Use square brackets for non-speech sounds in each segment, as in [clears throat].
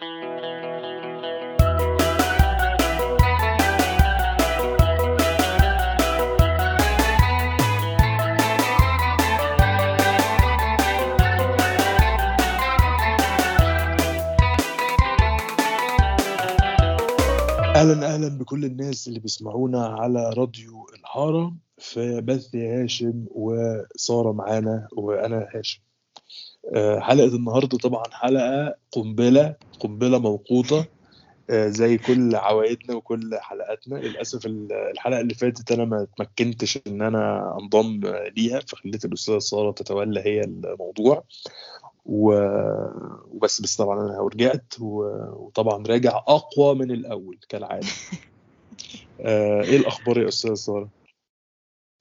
أهلا أهلا بكل الناس اللي بيسمعونا على راديو الحارة. في بث هاشم وسارة معانا وأنا هاشم. حلقة النهارده طبعا حلقة قنبلة قنبلة موقوتة آه، زي كل عوايدنا وكل حلقاتنا. للأسف ال- الحلقة اللي فاتت أنا ما تمكنتش إن أنا انضم ليها فخليت الأستاذة سارة تتولى هي الموضوع. و- وبس بس طبعا أنا رجعت و- وطبعا راجع أقوى من الأول كالعادة. [laughs] آه، إيه الأخبار يا أستاذة سارة؟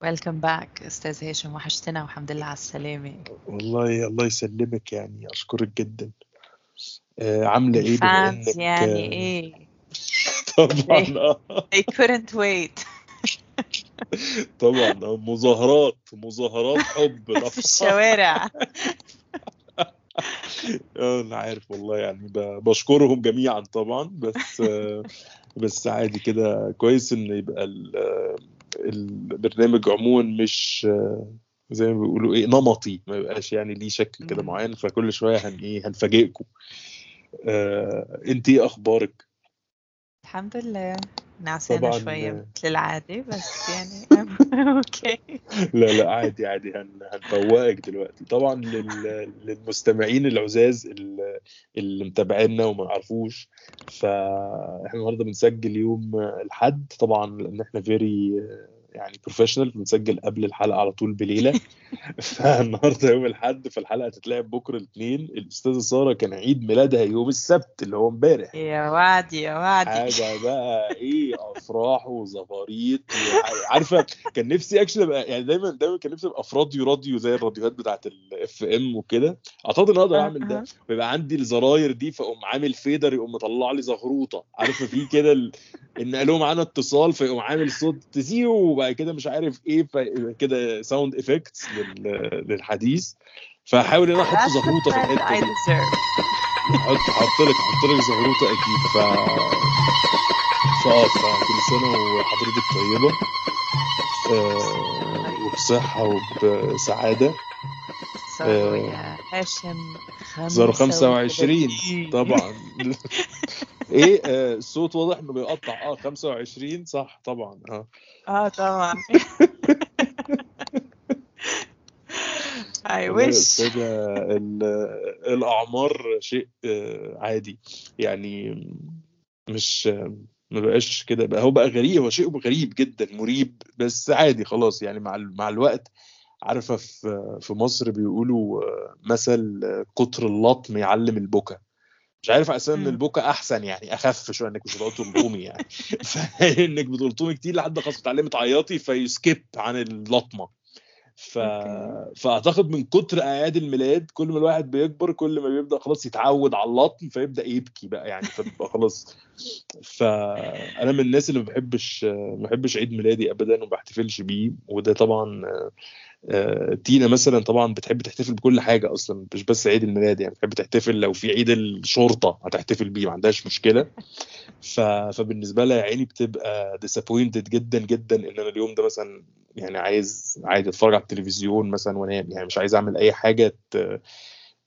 ويلكم باك أستاذ هاشم. وحشتنا والحمد لله على السلامة. والله الله يسلمك يعني أشكرك جدا. آه، عاملة إيه بما إنك يعني آه، إيه؟ [laughs] طبعا آه، they couldn't wait. [laughs] طبعا آه، مظاهرات مظاهرات حب [laughs] في الشوارع. أنا عارف والله يعني بشكرهم جميعا طبعا بس بس عادي كده كويس إن يبقى البرنامج عموما مش آه، زي ما بيقولوا إيه نمطي ما يبقاش يعني ليه شكل كده. معين فكل شوية هن إيه هنفاجئكم. آه، أنت إيه أخبارك؟ الحمد لله. نعسانة طبعا شوية آه، مثل العادة بس يعني [laughs] [laughs] أوكي. لا لا عادي عادي هن هنفوقك دلوقتي. طبعا لل... للمستمعين العزاز ال- اللي متابعينا وما يعرفوش فاحنا النهارده بنسجل يوم الحد طبعا لأن إحنا very يعني professional بنسجل قبل الحلقة على طول بليلة. [laughs] فالنهاردة يوم الحد فالحلقه هتتلعب بكرة الاثنين. الأستاذة سارة كان عيد ميلادها يوم السبت اللي هو امبارح. يا وعدي يا وعدي حاجة بقى إيه أفراح وزغاريط. عارفة كان نفسي actually ابقى يعني دايما دايما كان نفسي أبقى في راديو راديو زي الراديوهات بتاعت ال FM وكده. أعتقد إن أقدر أعمل ده. ويبقى عندي الزراير دي فأقوم عامل fader يقوم مطلع لي زغروطة. عارفة في كده. إن قالوا معانا اتصال فيقوم عامل صوت تزيو وبعد كده مش عارف إيه كده sound effects لل... للحديث. فحاول إن أنا أحط زغروطه في الحتة دي. أحط أحط لك أحط لك زغروطه أكيد. ف فاه فكل سنة وحضرتك طيبة. آه وبصحه وبسعادة. صاروا آه يا هاشم زاروا 25 35 طبعا. [laughs] إيه آه الصوت واضح إنه بيقطع. آه 25 صح طبعا. آه. آه طبعا. [laughs] أستاذة ال- الأعمار شيء آه عادي. يعني مش ما بقاش كده. بقى هو بقى غريب هو شيء غريب جدا مريب بس عادي خلاص. يعني مع مع الوقت عارفة في في مصر بيقولوا آه، مثل كتر اللطم يعلم البكا. مش عارف على أساس ان. البكا أحسن يعني أخف شوية إنك مش بتقعدي تلطمي يعني. [laughs] فإنك بتلطمي كتير لحد خلاص بتعلمي تعيطي فيسكيب عن اللطمة. ف... فأعتقد من كتر أعياد الميلاد كل ما الواحد بيكبر كل ما بيبدأ خلاص يتعود على اللطم فيبدأ يبكي بقى يعني فبيبقى خلاص. فانا من الناس اللي ما بحبش ما بحبش عيد ميلادي ابدا وما بحتفلش بيه وده طبعا تينا مثلا طبعا بتحب تحتفل بكل حاجة أصلا مش بس عيد الميلاد يعني بتحب تحتفل لو في عيد الشرطة هتحتفل بيه ما عندهاش مشكلة. ف... فبالنسبة لها عيني بتبقى disappointed جدا جدا إن أنا اليوم ده مثلا يعني عايز عايز أتفرج على التلفزيون مثلا وأنام يعني مش عايز أعمل أي حاجة ت...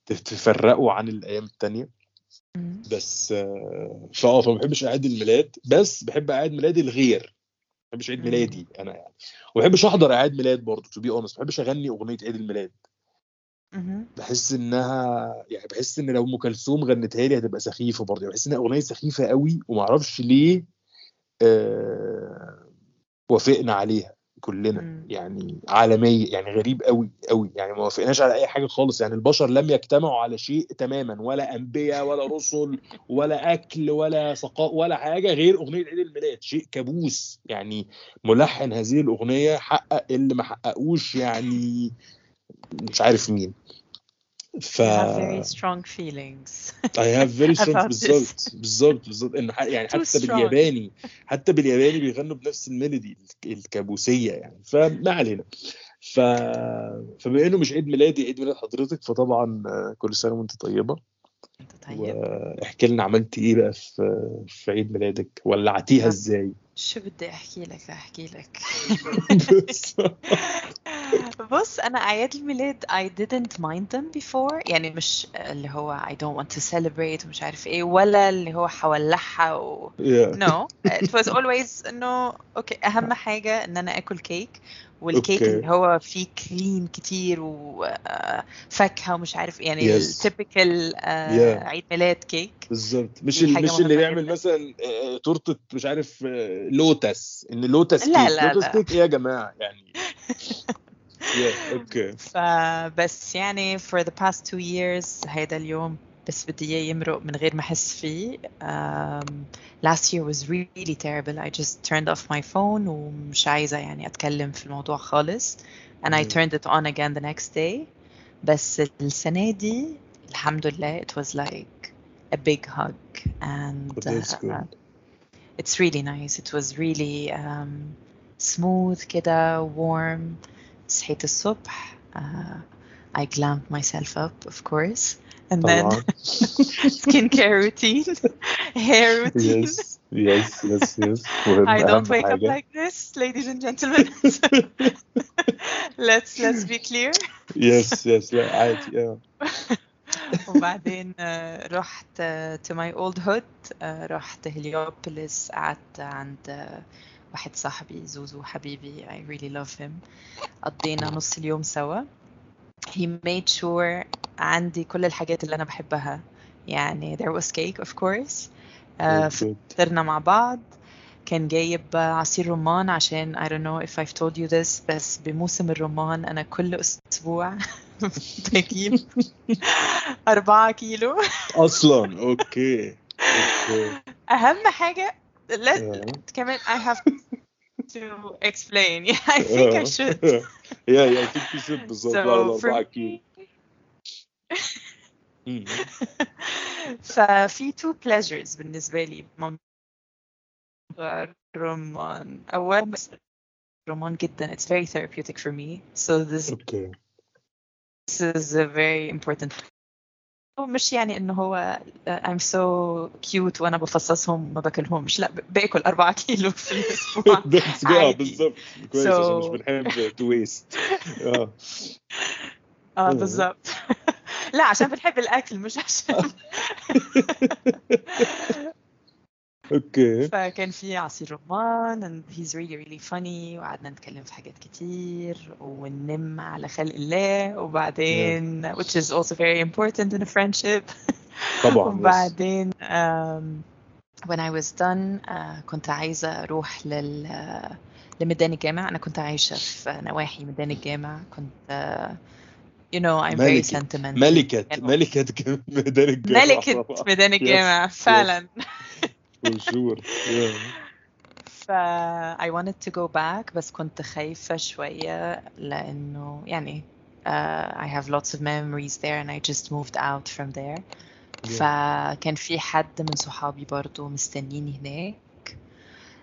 تفرقه عن الأيام التانية. مم. بس آه، فآه فما بحبش اعياد الميلاد بس بحب اعياد ميلادي الغير. ما بحبش عيد. ميلادي أنا يعني. وما بحبش أحضر أعياد ميلاد برضه to be honest ما بحبش أغني أغنية عيد الميلاد. بحس إنها يعني بحس إن لو أم كلثوم غنتها لي هتبقى سخيفة برضه. يعني بحس إنها أغنية سخيفة قوي وما أعرفش ليه آه وافقنا عليها. كلنا. يعني عالمية يعني غريب قوي قوي يعني ما وافقناش على أي حاجة خالص. يعني البشر لم يجتمعوا على شيء تماما ولا أنبياء ولا رسل ولا أكل ولا سقاء ولا حاجة غير أغنية عيد الميلاد. شيء كابوس. يعني ملحن هذه الأغنية حقق اللي ما حققوش يعني مش عارف مين. ف You have very strong feelings I have very strong. بالظبط بالظبط بالظبط. إن ح- يعني حتى. بالياباني حتى بالياباني بيغنوا بنفس الميلودي الك- الكابوسية يعني. فما علينا. ف فبما إنه مش عيد ميلادي عيد ميلاد حضرتك فطبعا كل سنة وأنت طيبة. انت طيب. واحكي لنا عملتي إيه بقى في في عيد ميلادك؟ ولعتيها إزاي؟ شو بدي أحكي لك؟ أحكي لك. [laughs] [laughs] بص أنا أعياد الميلاد I didn't mind them before يعني مش اللي هو I don't want to celebrate ومش عارف إيه ولا اللي هو حولعها و yeah. no it was always إنه okay أهم حاجة إن أنا آكل كيك والكيك okay اللي هو فيه كريم كتير وفاكهه ومش عارف يعني Yes. ال typical Yeah. عيد ميلاد كيك بالظبط مش مش اللي مهمة يعمل جدا. مثلا آه، تورتة مش عارف آه، لوتس إن لوتس كيك لا، لوتس لا. كيك إيه يا جماعة يعني [laughs] yeah, اوكي فبس [laughs] يعني for the past two years هيدا اليوم بس بدي اياه يمرق من غير ما احس فيه um, last year was really terrible I just turned off my phone ومش عايزة يعني اتكلم في الموضوع خالص and I مم. turned it on again the next day بس السنة دي الحمد لله it was like a big hug and that's uh, good it's really nice it was really um, smooth كده warm صحيت الصبح uh, I glammed myself up of course and then طبعا [laughs] skincare routine hair routine yes yes yes yes مهم I اهم don't wake up حاجه like this ladies and gentlemen [laughs] let's let's be clear yes yes لا عادي yeah. [laughs] وبعدين آه، رحت آه، to my old hood آه، رحت هليوبوليس قعدت عند آه، واحد صاحبي زوزو حبيبي I really love him. قضينا نص اليوم سوا. He made sure عندي كل الحاجات اللي أنا بحبها. يعني there was cake of course. good. فطرنا مع بعض. كان جايب عصير رمان عشان I don't know if I've told you this بس بموسم الرمان أنا كل أسبوع [laughs] بجيب أربعة كيلو. أصلا أوكي أوكي أهم حاجة لا Yeah. كمان I have [laughs] to explain [laughs] yeah I think I should [laughs] yeah yeah I think you should بالظبط على so for الأربعة كيلو me مم. ففي two pleasures بالنسبة لي موضوع الرمان أولا بس الرمان جدا it's very therapeutic for me so this اوكي this is a very important مش يعني إنه هو uh, I'm so cute وأنا بفصصهم ما باكلهمش لا باكل 4 كيلو في الأسبوع. [laughs] آه عادي. بالظبط كويس عشان مش بنحب to waste [laughs] آه آه مم. بالظبط [laughs] لا عشان بنحب الأكل مش عشان أوكي. فكان في عصير رمان and he's really really funny وقعدنا نتكلم في حاجات كتير وننم على خلق الله وبعدين which is also very important in a friendship. طبعا. وبعدين um, when I was done uh, كنت عايزة أروح لل لميدان الجامع. أنا كنت عايشة في نواحي ميدان الجامع. كنت uh, you know I'm very ملكة. sentimental. ملكة. ملكة ميدان الجامعة ملكة ميدان الجامع [laughs] فعلا. for sure yeah. ف I wanted to go back بس كنت خايفة شوية لأنه يعني uh, I have lots of memories there and I just moved out from there فكان في حد من صحابي برضو مستنيني هناك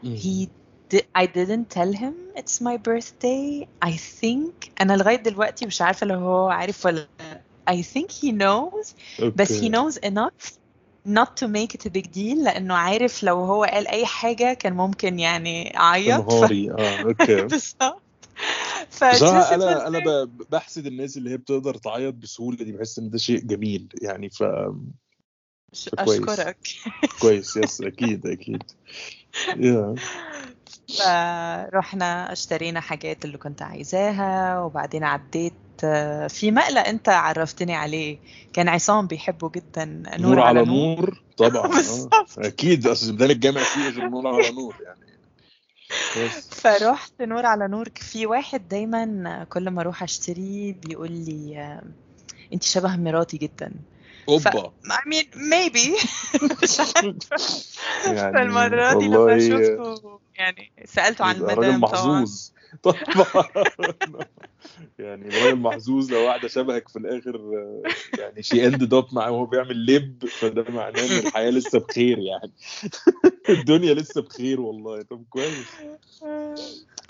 مم. he di- I didn't tell him it's my birthday I think أنا لغاية دلوقتي مش عارفة لو هو عارف ولا لأ. I think he knows بس he اوكي knows enough not to make it a big deal لأنه عارف لو هو قال أي حاجة كان ممكن يعني أعيط ف... آه أوكي. [laughs] بالظبط. very- ب- بحسد الناس اللي هي بتقدر تعيط بسهولة دي بحس إن ده شيء جميل يعني ف كويس. أشكرك. [laughs] كويس يس أكيد أكيد. Yeah. فرحنا اشترينا حاجات اللي كنت عايزاها وبعدين عديت في مقلة انت عرفتني عليه. كان عصام بيحبه جدا نور, نور على نور. طبعا آه. أكيد أصل ميدان الجامع فيه غير نور على نور يعني. فرحت نور على نور. في واحد دايما كل ما أروح اشتري بيقول لي آه، أنت شبه مراتي جدا. أوبا. I mean maybe. مش [laughs] عارفة [laughs] يعني فالمرة دي لما شفته يعني سألته عن المدام طبعا. محظوظ. [laughs] طبعا يعني راجل محظوظ لو واحدة شبهك في الآخر آه، يعني she ended up معاه وهو بيعمل لب فده معناه إن الحياة لسه بخير يعني. [laughs] الدنيا لسه بخير والله. طب كويس.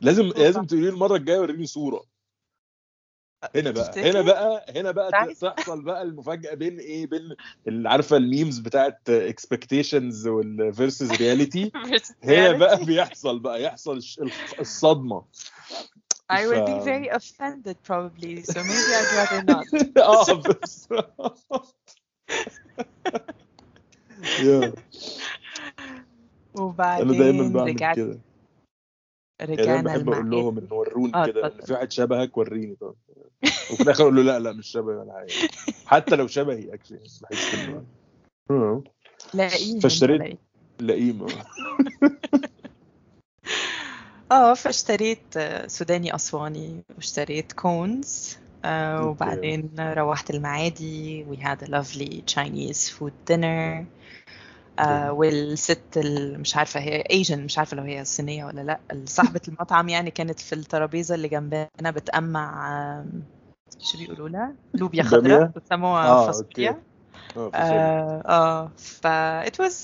لازم لازم تقولي لي المرة الجاية وريني صورة. هنا بقى تفتكر؟ هنا بقى هنا بقى تحصل بقى المفاجأة بين إيه؟ بين اللي عارفة ال memes بتاعت expectations وال versus reality هنا بقى [laughs] بيحصل بقى يحصل الصدمة. I will be very offended probably so maybe I'd rather not. [laughs] آه بالظبط. [laughs] وبعدين رجعت كده يعني رجعنا بحب أقول لهم ان وروني آه، كده ان. في واحد شبهك وريني طب [laughs] وفي الآخر أقول له لا لا مش شبهي ولا حاجة حتى لو شبهي actually بحس إنه آه، لاقيهم فاشتريت- لاقيهم. لئيم آه. [laughs] آه فاشتريت آه، سوداني أسواني واشتريت كونز آه، okay. وبعدين روحت المعادي we had a lovely Chinese food dinner آه، والست ال- مش عارفة هي Asian مش عارفة لو هي صينية ولا لأ صاحبة المطعم يعني كانت في الترابيزة اللي جنبنا بتقمع آم، شو بيقولوا لها لوبيا بامية؟ خضراء بسموها آه، فاصوليا okay. آه فشل. آه آه ف it was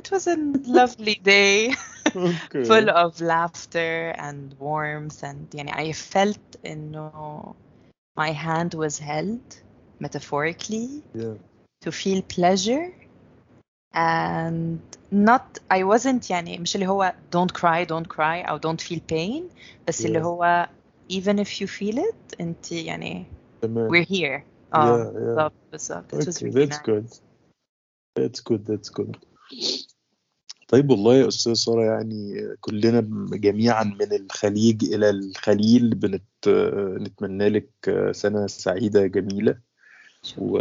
it was a lovely day [laughs] okay full of laughter and warmth and يعني I felt إنه my hand was held metaphorically Yeah. to feel pleasure and not I wasn't يعني مش اللي هو don't cry don't cry أو don't feel pain بس اللي Yeah. هو even if you feel it أنت يعني تمام we're here Yeah, آه yeah. بالظبط بالظبط it was Okay, really that's nice good. That's good, that's good. طيب والله يا أستاذ سارة يعني كلنا جميعا من الخليج إلى الخليل بنت نتمنى لك سنة سعيدة جميلة و...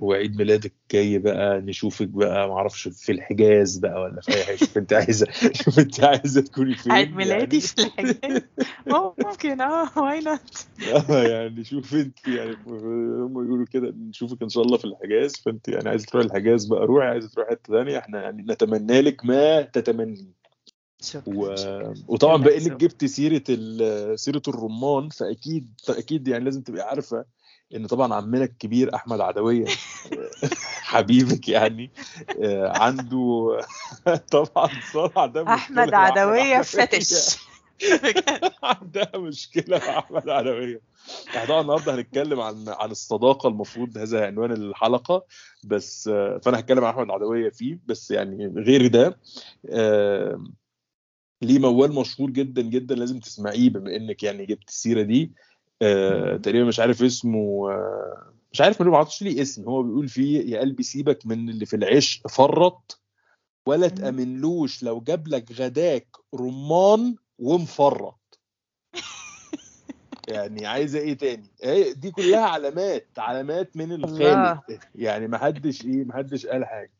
وعيد ميلادك جاي بقى نشوفك بقى معرفش في الحجاز بقى ولا في أي حاجة شوف أنت عايزة شوف أنت عايزة تكوني فين عيد ميلادي يعني. في الحجاز ممكن آه why not آه يعني شوف انت يعني هم يقولوا كده نشوفك إن شاء الله في الحجاز فانت يعني عايزة تروحي الحجاز بقى روحي عايزة تروحي حتة ثانية إحنا يعني نتمنى لك ما تتمني شكرا و... شكرا وطبعا بما إنك. جبت سيرة. سيرة الرمان فأكيد أكيد يعني لازم تبقي عارفة إن طبعا عمنا الكبير أحمد عدوية حبيبك يعني عنده [laughs] طبعا صراحة ده أحمد عدوية. فتش. [laughs] عندها مشكلة مع أحمد عدوية. إحنا طبعا النهارده هنتكلم عن عن الصداقة المفروض هذا عنوان الحلقة بس فأنا هتكلم عن أحمد عدوية فيه بس يعني غير ده آه، ليه موال مشهور جدا جدا لازم تسمعيه بما إنك يعني جبت السيرة دي. آه، تقريبا مش عارف اسمه آه، مش عارف ما عطش ليه اسم. هو بيقول فيه يا قلبي سيبك من اللي في العشق فرط ولا. تأمنلوش لو جاب لك غداك رمان ومفرط. [laughs] يعني عايزة إيه تاني؟ هي دي كلها علامات علامات من الخالق يعني ما حدش إيه ما حدش قال حاجة.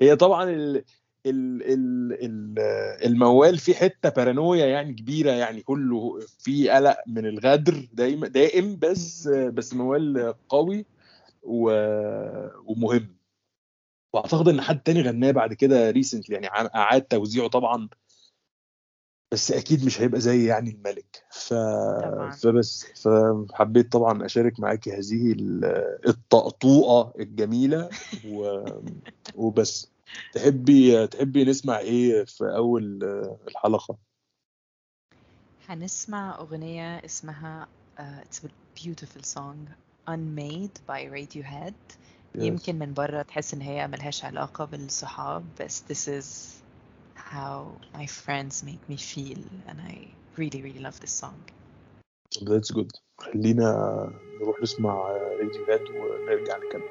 هي طبعا ال ال ال ال الموال فيه حتة بارانويا يعني كبيرة يعني كله فيه قلق من الغدر دايما دائم بس بس موال قوي ومهم. وأعتقد إن حد تاني غناه بعد كده ريسنتلي يعني أعاد توزيعه طبعا. بس أكيد مش هيبقى زي يعني الملك. ف... طبعاً. فبس فحبيت طبعا أشارك معاكي هذه ال- الطقطوقة الجميلة و... وبس. تحبي تحبي نسمع إيه في أول الحلقة؟ هنسمع أغنية اسمها uh, It's a beautiful song Unmade by Radiohead. Yes. يمكن من بره تحس إن هي ملهاش علاقة بالصحاب بس this is how my friends make me feel and I really really love this song. That's good. خلينا نروح نسمع راديو هاد ونرجع نكمل.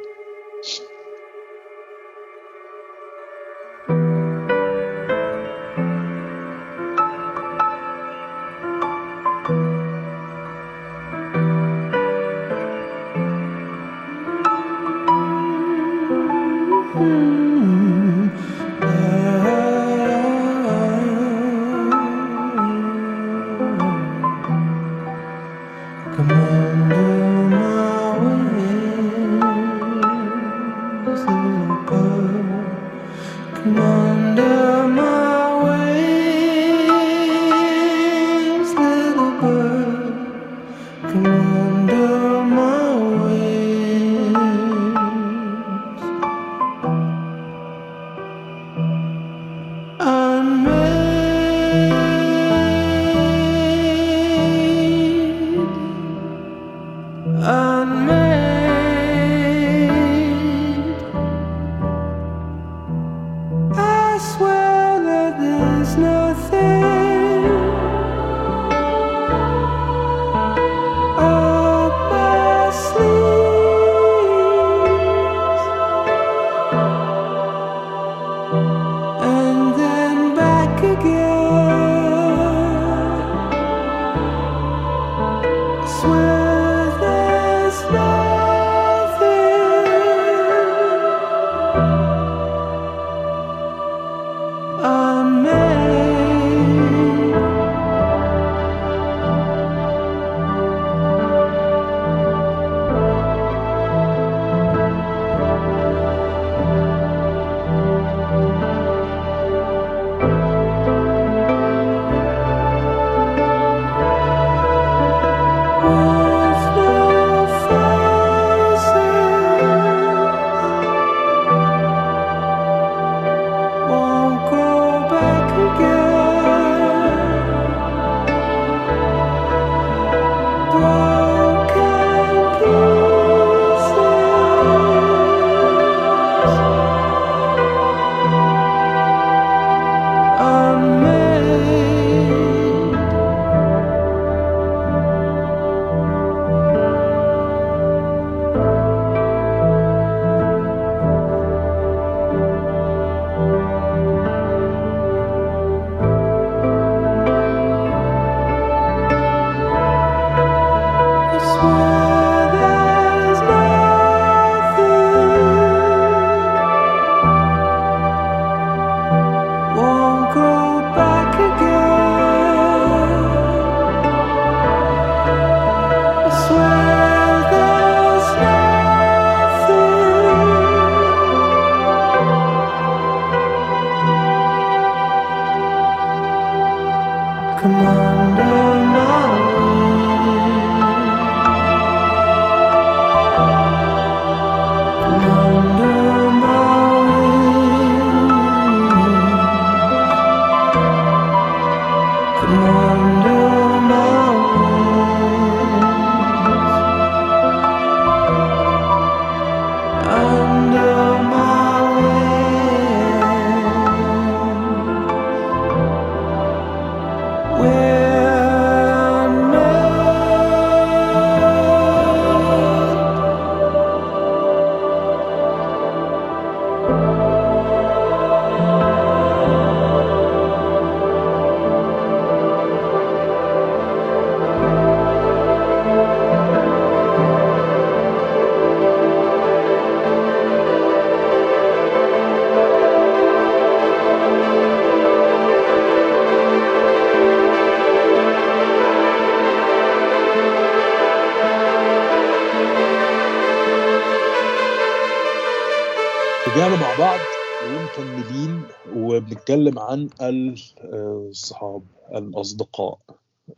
وبنتكلم عن ال- آه، الصحاب الأصدقاء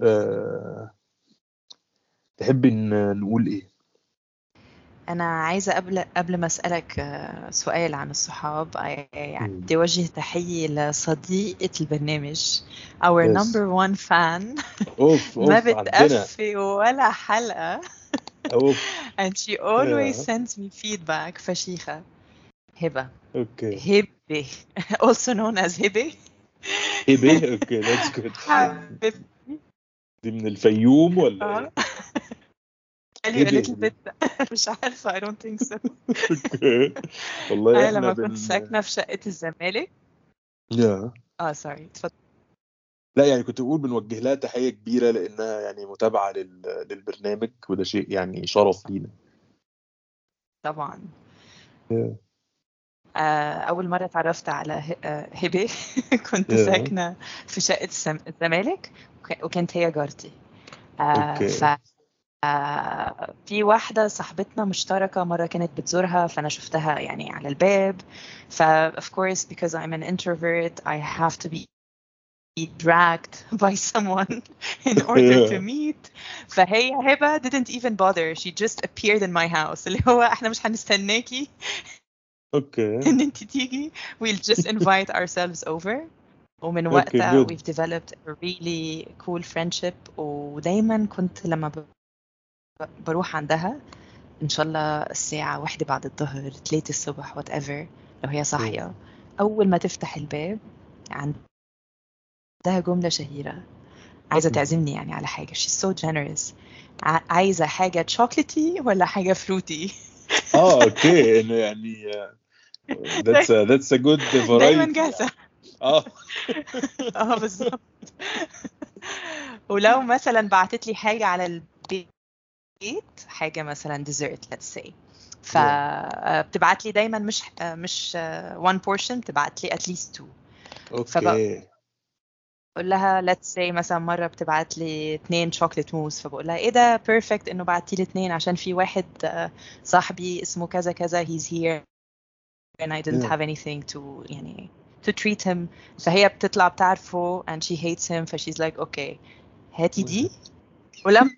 آه، تحبي ن- نقول إيه؟ أنا عايزة قبل قبل ما أسألك آه، سؤال عن الصحاب I- يعني. بدي أوجه تحية لصديقة البرنامج our Yes. number one fan أوف [laughs] ما أوف عندنا بتقفي ولا حلقة أوف [laughs] and she always Yeah. sends me feedback فشيخة هبة okay هبة [laughs] also known as هبة هبة okay that's good حبيبتي دي من الفيوم ولا؟ قال لي a هبة. little bit [laughs] مش عارفة I don't think so [laughs] okay والله إحنا لما. كنت ساكنة في شقة الزمالك يا. آه sorry اتفضل لا يعني كنت بقول بنوجه لها تحية كبيرة لأنها يعني متابعة لل... للبرنامج وده شيء يعني شرف لينا طبعا Yeah. آه، أول مرة اتعرفت على آه، هبة. [laughs] كنت. ساكنة في شقة السم- الزمالك وك- وكانت هي جارتي. آه، أوكي. ف في واحدة صاحبتنا مشتركة مرة كانت بتزورها فأنا شفتها يعني على الباب. ف of course because I'm an introvert I have to be dragged [laughs] by someone [laughs] in order to Yeah. meet. فهي هبة didn't even bother. She just appeared in my house. اللي هو إحنا مش هنستناكي. أوكي ان انت تيجي we'll just [laughs] invite ourselves over. ومن Okay, وقتها good. we've developed a really cool friendship. ودايما كنت لما بروح عندها ان شاء الله الساعة واحدة بعد الظهر ثلاثة الصبح whatever. لو هي صاحية اول ما تفتح الباب عندها جمله شهيره عايزه تعزمني يعني على حاجة she's so generous. ع- عايزه حاجة شوكليتي ولا حاجة fruity آه okay يعني آه، that's a, that's a good [laughs] دايما جاهزة. آه. [laughs] آه بالظبط. [laughs] ولو مثلا بعتت لي حاجة على البيت حاجة مثلا dessert let's say. فبتبعت لي دايما مش آه، مش آه، one portion بتبعت لي at least two. أوكي. بقول لها let's say مثلا مرة بتبعت لي اتنين شوكليت موس فبقول لها إيه ده؟ بيرفكت إنه بعتي لي اتنين عشان في واحد آه، صاحبي اسمه كذا كذا he's here. and I didn't Yeah. have anything to يعني to treat him فهي بتطلع بتعرفه and she hates him ف she's like okay هاتي دي ولما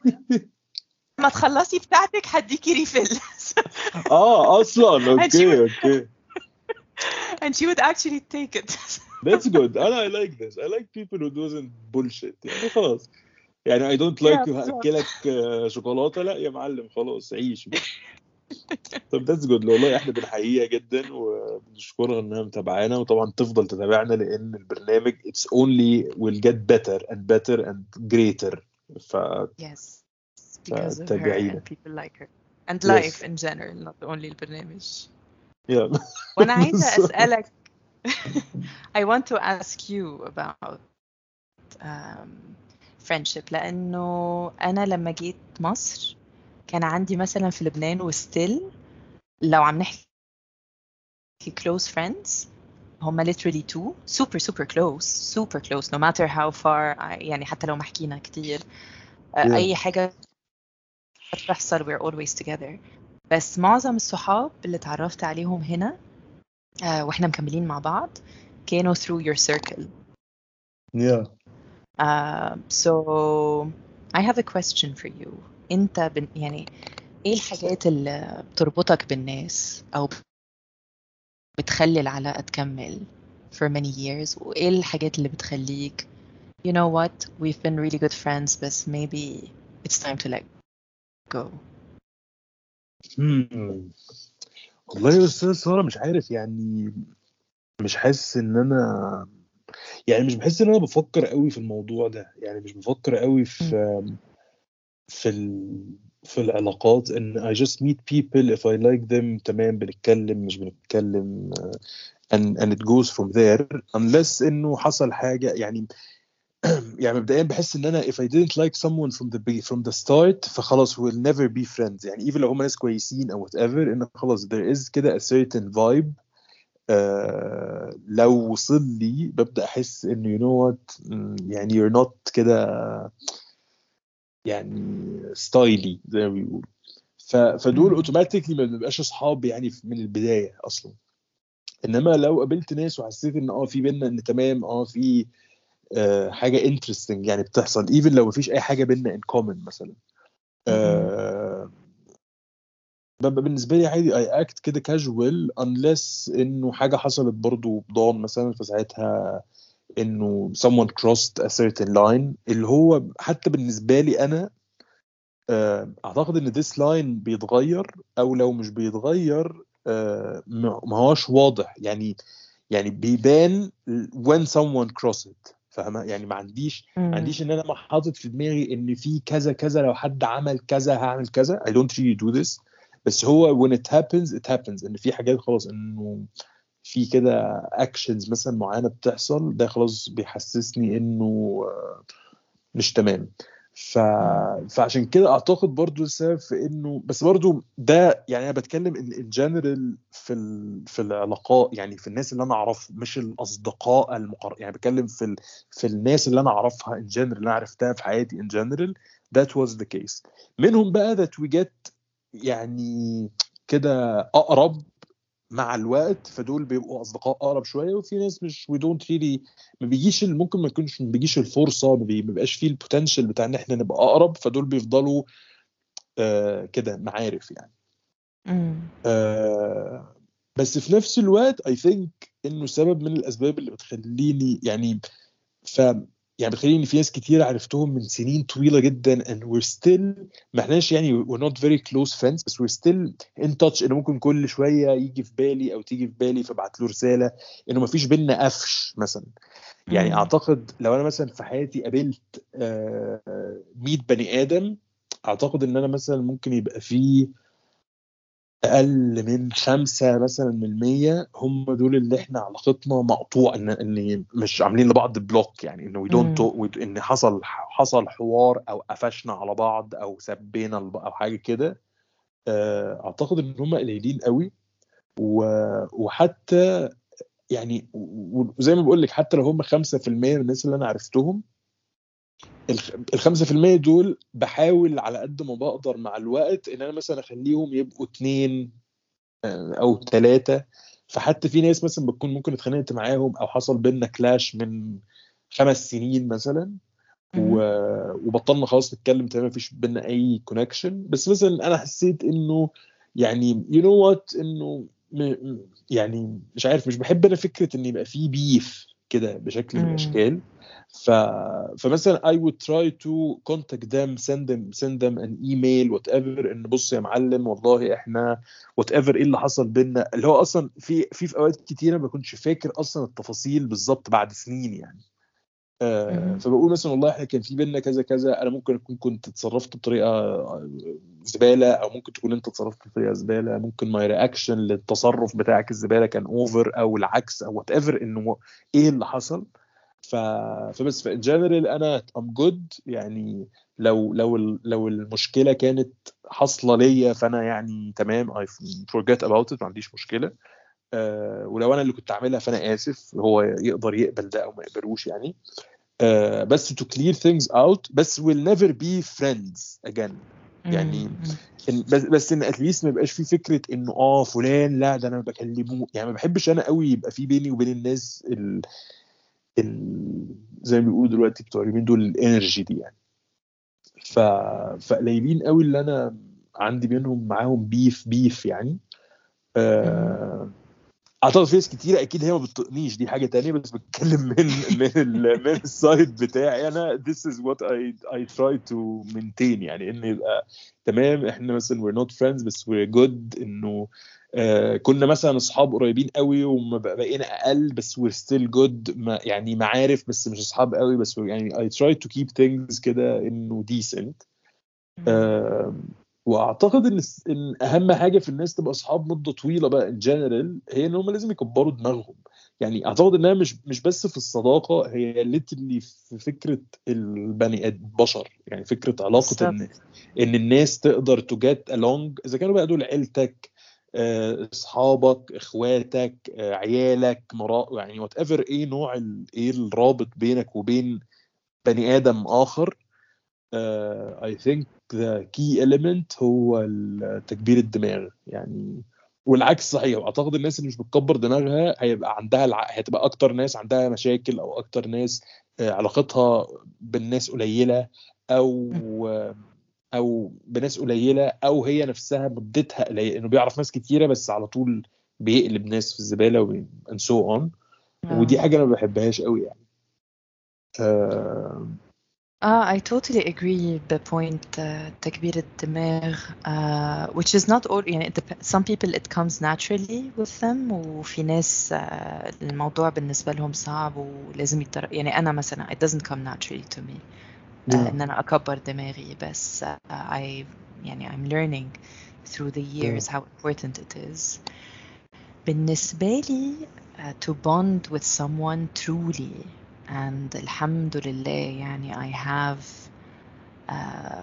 لما تخلصي بتاعتك هديكي ريفيل اه اصلا And she اوكي would- اوكي and she would actually take it [laughs] That's good. انا I like this. I like people who doesn't bullshit. يعني خلاص. يعني I don't like Yeah, to بالظبط. هاكلك آه، شوكولاتة لا يا معلم خلاص عيش بقى. [laughs] طب that's good والله إحنا بنحييها جدا وبنشكرها إنها متابعانا وطبعا تفضل تتابعنا لأن البرنامج it's only will get better and better and greater ف yes فتابعينا. people like her and life yes. in general not only البرنامج. Yeah. وأنا عايزه اسالك I want to ask you about um, friendship. لأنه أنا لما جيت مصر كان عندي مثلا في لبنان وستيل لو عم نحكي close friends هم literally two super super close super close no matter how far I- يعني حتى لو ما حكينا كتير آه، Yeah. اي حاجه بتحصل we're always together بس معظم الصحاب اللي اتعرفت عليهم هنا آه، واحنا مكملين مع بعض كانوا through your circle yeah. uh, so I have a question for you انت بن يعني إيه الحاجات اللي بتربطك بالناس أو بتخلي العلاقة تكمل for many years وايه الحاجات اللي بتخليك you know what we've been really good friends بس maybe it's time to let go. Hmm. والله يا أستاذ سارة مش عارف يعني مش حاسس إن أنا يعني مش بحس إن أنا بفكر قوي في الموضوع ده يعني مش بفكر قوي في في ال... في العلاقات ان I just meet people if I like them تمام بنتكلم مش بنتكلم uh, and and it goes from there unless انه حصل حاجة يعني يعني مبدئيا بحس ان أنا if I didn't like someone from the from the start فخلاص we'll never be friends يعني even لو هم ناس كويسين أو whatever ان خلاص there is كده a certain vibe آه لو وصل لي ببدا احس انه you know what يعني you're not كده يعني ستايلي زي ما بيقولوا. فدول. automatically ما بنبقاش أصحاب يعني من البداية أصلا. إنما لو قابلت ناس وحسيت إن آه في بينا إن تمام آه في آه حاجة interesting يعني بتحصل even لو مفيش أي حاجة بينا in common مثلا. آه ببقى بالنسبة لي عادي I act كده casual unless إنه حاجة حصلت برضو بضان مثلا فساعتها إنه someone crossed a certain line اللي هو حتى بالنسبة لي أنا آه، أعتقد إن this line بيتغير أو لو مش بيتغير آه، ما هوش واضح. يعني يعني بيبان when someone cross it فاهمة؟ يعني ما عنديش ما عنديش إن أنا ما حاطط في دماغي إن في كذا كذا لو حد عمل كذا هعمل كذا. I don't really do this. بس هو when it happens it happens. إن في حاجات خلاص إنه في كده اكشنز مثلا معينة بتحصل ده خلاص بيحسسني إنه آه، مش تمام. ف... فعشان كده أعتقد برضو السبب في إنه بس برضو ده يعني أنا بتكلم إن in general في ال... في العلاقات يعني في الناس اللي أنا أعرفهم مش الأصدقاء المقر... يعني بتكلم في ال... في الناس اللي أنا أعرفها in general اللي أنا عرفتها في حياتي in general that was the case. منهم بقى that we get يعني كده أقرب مع الوقت فدول بيبقوا أصدقاء أقرب شوية وفي ناس مش we don't really ما بيجيش ممكن ما يكونش ما بيجيش الفرصة ما بي- ما بيبقاش فيه ال potential بتاع إن إحنا نبقى أقرب فدول بيفضلوا آه كده معارف يعني. آه بس في نفس الوقت I think إنه سبب من الأسباب اللي بتخليني يعني ف يعني بتخيل إن في ناس كتير عرفتهم من سنين طويلة جدا and we're still ما إحناش يعني we're not very close friends بس we're still in touch إنه ممكن كل شوية يجي في بالي أو تيجي في بالي فابعت له رسالة إنه ما فيش بينا قفش مثلا يعني. أعتقد لو أنا مثلا في حياتي قابلت آه، 100 بني آدم أعتقد إن أنا مثلا ممكن يبقى في أقل من خمسة مثلا من المية هم دول اللي إحنا علاقتنا مقطوع ان إن مش عاملين لبعض بلوك يعني انه don't مم. talk إن حصل حصل حوار أو قفشنا على بعض أو سبينا أو حاجة كده آه، أعتقد إن هم قليلين قوي وحتى يعني وزي ما بقول لك حتى لو هم 5% من الناس اللي أنا عرفتهم ال 5% دول بحاول على قد ما بقدر مع الوقت إن أنا مثلا أخليهم يبقوا اتنين آه، أو ثلاثة فحتى في ناس مثلا بتكون ممكن اتخانقت معاهم أو حصل بينا كلاش من خمس سنين مثلا و... وبطلنا خلاص نتكلم تمام مفيش بينا أي كونكشن بس مثلا أنا حسيت إنه يعني you know what إنه م... يعني مش عارف مش بحب أنا فكرة إن يبقى في beef كده بشكل من. الأشكال. ف... فمثلا I would try to contact them send them send them an email whatever إن بص يا معلم والله إحنا whatever إيه اللي حصل بينا. اللي هو أصلا في في في أوقات كتيرة ما كنتش فاكر أصلا التفاصيل بالظبط بعد سنين يعني. آه،. فبقول مثلا والله إحنا كان في بينا كذا كذا أنا ممكن أكون كنت اتصرفت بطريقة زبالة أو ممكن تكون أنت اتصرفت بطريقة زبالة ممكن my reaction للتصرف بتاعك الزبالة كان over أو العكس أو whatever انه إيه اللي حصل. ف... فبس in general أنا I'm good يعني لو لو لو المشكلة كانت حاصلة ليا فأنا يعني تمام. I forget about it ما عنديش مشكلة. آه ولو أنا اللي كنت عاملها فأنا آسف. هو يقدر يقبل ده أو ما يقبلوش يعني. آه بس to clear things out بس will never be friends again. يعني. إن بس بس إن at least ما يبقاش في فكرة إنه آه فلان لا ده أنا بكلمه. يعني ما بحبش أنا قوي يبقى في بيني وبين الناس ال... زي ما بيقولوا دلوقتي بتوع اليومين دول ال energy دي يعني. ف... فقليلين قوي اللي أنا عندي بينهم معاهم beef beef يعني. آه... اعتقد في ناس كتيرة أكيد هي ما بتطقنيش دي حاجة تانية بس بتكلم من [laughs] من. من ال side بتاعي أنا this is what I I try to maintain يعني إن يبقى تمام إحنا مثلا we're not friends بس we're good إنه آه كنا مثلا أصحاب قريبين قوي وما بق- بقينا أقل بس we're still good ما يعني معارف بس مش أصحاب قوي بس يعني I try to keep things كده إنه decent. آه واعتقد إن إن أهم حاجة في الناس تبقى أصحاب مدة طويلة بقى ان جنرال هي إن هم لازم يكبروا دماغهم. يعني أعتقد إنها مش مش بس في الصداقة هي ليتلي في فكرة البني آدم البشر يعني فكرة علاقة ان إن الناس تقدر to get along إذا كانوا بقى دول عيلتك آه، أصحابك إخواتك آه، عيالك مرا يعني whatever إيه نوع إيه الرابط بينك وبين بني آدم آخر؟ Uh, I think the key element هو تكبير الدماغ. يعني والعكس صحيح اعتقد الناس اللي مش بتكبر دماغها هيبقى عندها الع... هتبقى أكتر ناس عندها مشاكل أو أكتر ناس آه، علاقتها بالناس قليلة أو أو بناس قليلة أو هي نفسها مدتها قليلة. إنه بيعرف ناس كتيرة بس على طول بيقلب ناس في الزبالة and so on. ودي آه. حاجة أنا ما بحبهاش قوي يعني. آه Ah, I totally agree بpoint uh, تكبير الدماغ uh, which is not all يعني it dep- some people it comes naturally with them وفي ناس uh, الموضوع بالنسبة لهم صعب ولازم يتر... يعني أنا مثلا it doesn't come naturally to me uh, إن أنا أكبر دماغي بس uh, I يعني I'm learning through the years how important it is بالنسبة لي uh, to bond with someone truly and الحمد لله يعني I have uh,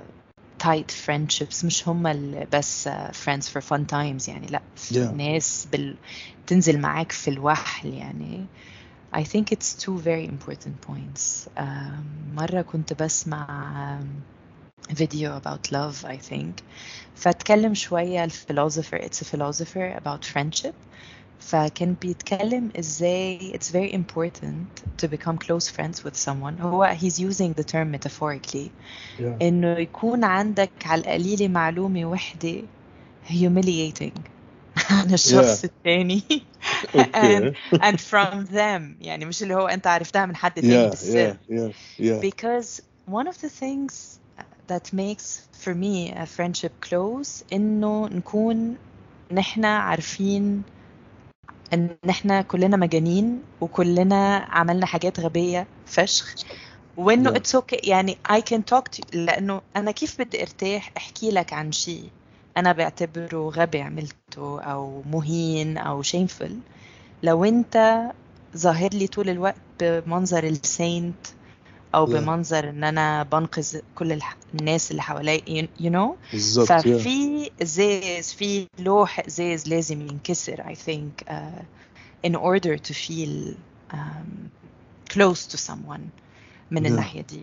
tight friendships مش هم ال- بس uh, friends for fun times يعني لا في Yeah. ناس بال... تنزل معاك في الوحل يعني I think it's two very important points um, مرة كنت بسمع um, video about love I think فاتكلم شوية الفيلوسوفر it's a philosopher about friendship فكان بيتكلم ازاي it's very important to become close friends with someone هو he's using the term metaphorically yeah. انه يكون عندك على القليلة معلومة وحدة humiliating [laughs] عن الشخص الثاني [laughs] and اوكي and from them يعني مش اللي هو انت عرفتها من حد تاني يا بالسر يا يا يا because one of the things that makes for me a friendship close انه نكون نحن عارفين إن إحنا كلنا مجانين وكلنا عملنا حاجات غبية فشخ وإنه. it's okay okay. يعني I can talk to لأنه أنا كيف بدي أرتاح أحكي لك عن شيء أنا بعتبره غبي عملته أو مهين أو shameful لو أنت ظاهر لي طول الوقت بمنظر السينت أو Yeah. بمنظر إن أنا بنقذ كل الح... الناس اللي حوالي you know بالظبط يا ففي ازاز في لوح ازاز لازم ينكسر I think uh, in order to feel um, close to someone من Yeah. الناحية دي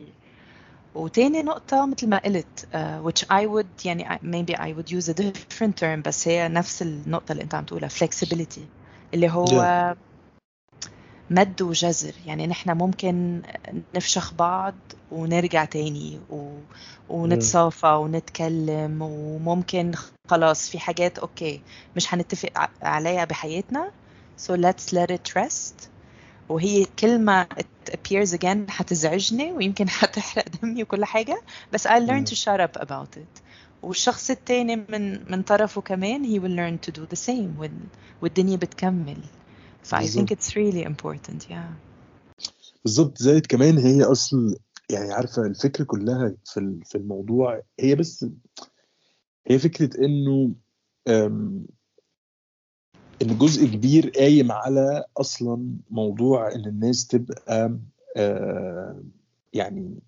وتاني نقطة مثل ما قلت uh, which I would يعني maybe I would use a different term بس هي نفس النقطة اللي أنت عم تقولها flexibility اللي هو مد وجزر يعني نحن ممكن نفشخ بعض ونرجع تاني و... ونتصافى ونتكلم وممكن خلاص في حاجات أوكي مش هنتفق عليها بحياتنا so let's let it rest. وهي كلمة it appears again هتزعجني ويمكن [laughs] هتحرق دمي وكل حاجة بس I learned to shut up about it. والشخص التاني من من طرفه كمان he will learn to do the same. وال- والدنيا بتكمل. ف I think it's really important yeah. بالظبط. زائد كمان هي أصل يعني عارفة الفكرة كلها في في الموضوع. هي بس هي فكرة إنه إن جزء كبير قايم على أصلا موضوع إن الناس تبقى آه، يعني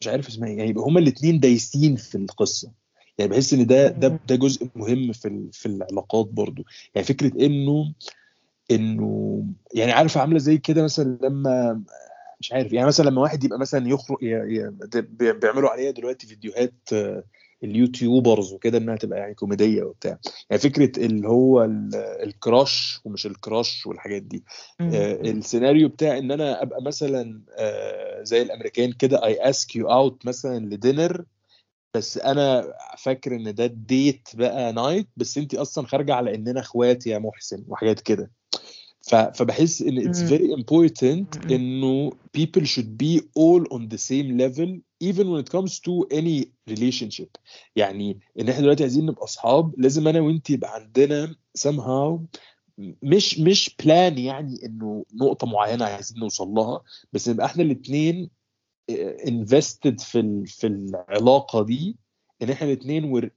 مش عارف اسمها إيه يعني يبقى هما الاثنين دايسين في القصة. يعني بحس إن ده ده ده جزء مهم في في العلاقات برضو. يعني فكرة إنه إنه يعني عارفه عاملة زي كده مثلا لما مش عارف يعني مثلا لما واحد يبقى مثلا يخرج بيعملوا عليها دلوقتي فيديوهات آه، اليوتيوبرز وكده إنها تبقى يعني كوميدية وبتاع. يعني فكرة اللي هو ال- ال crush ومش ال crush والحاجات دي. آه، السيناريو بتاع إن أنا أبقى مثلا آه، زي الأمريكان كده I ask you out مثلا ل dinner بس أنا فاكر إن ده date بقى night بس انت أصلا خارجة على إننا إخوات يا محسن وحاجات كده. فبحس إن very important مم. إنه people should be all on the same level even when it comes to any relationship. يعني إن إحنا دلوقتي عايزين نبقى أصحاب لازم أنا وانت يبقى عندنا somehow مش مش plan يعني إنه نقطة معينة عايزين نوصل لها بس نبقى إحنا الاثنين invested في ال- في العلاقة دي إن إحنا الاثنين we're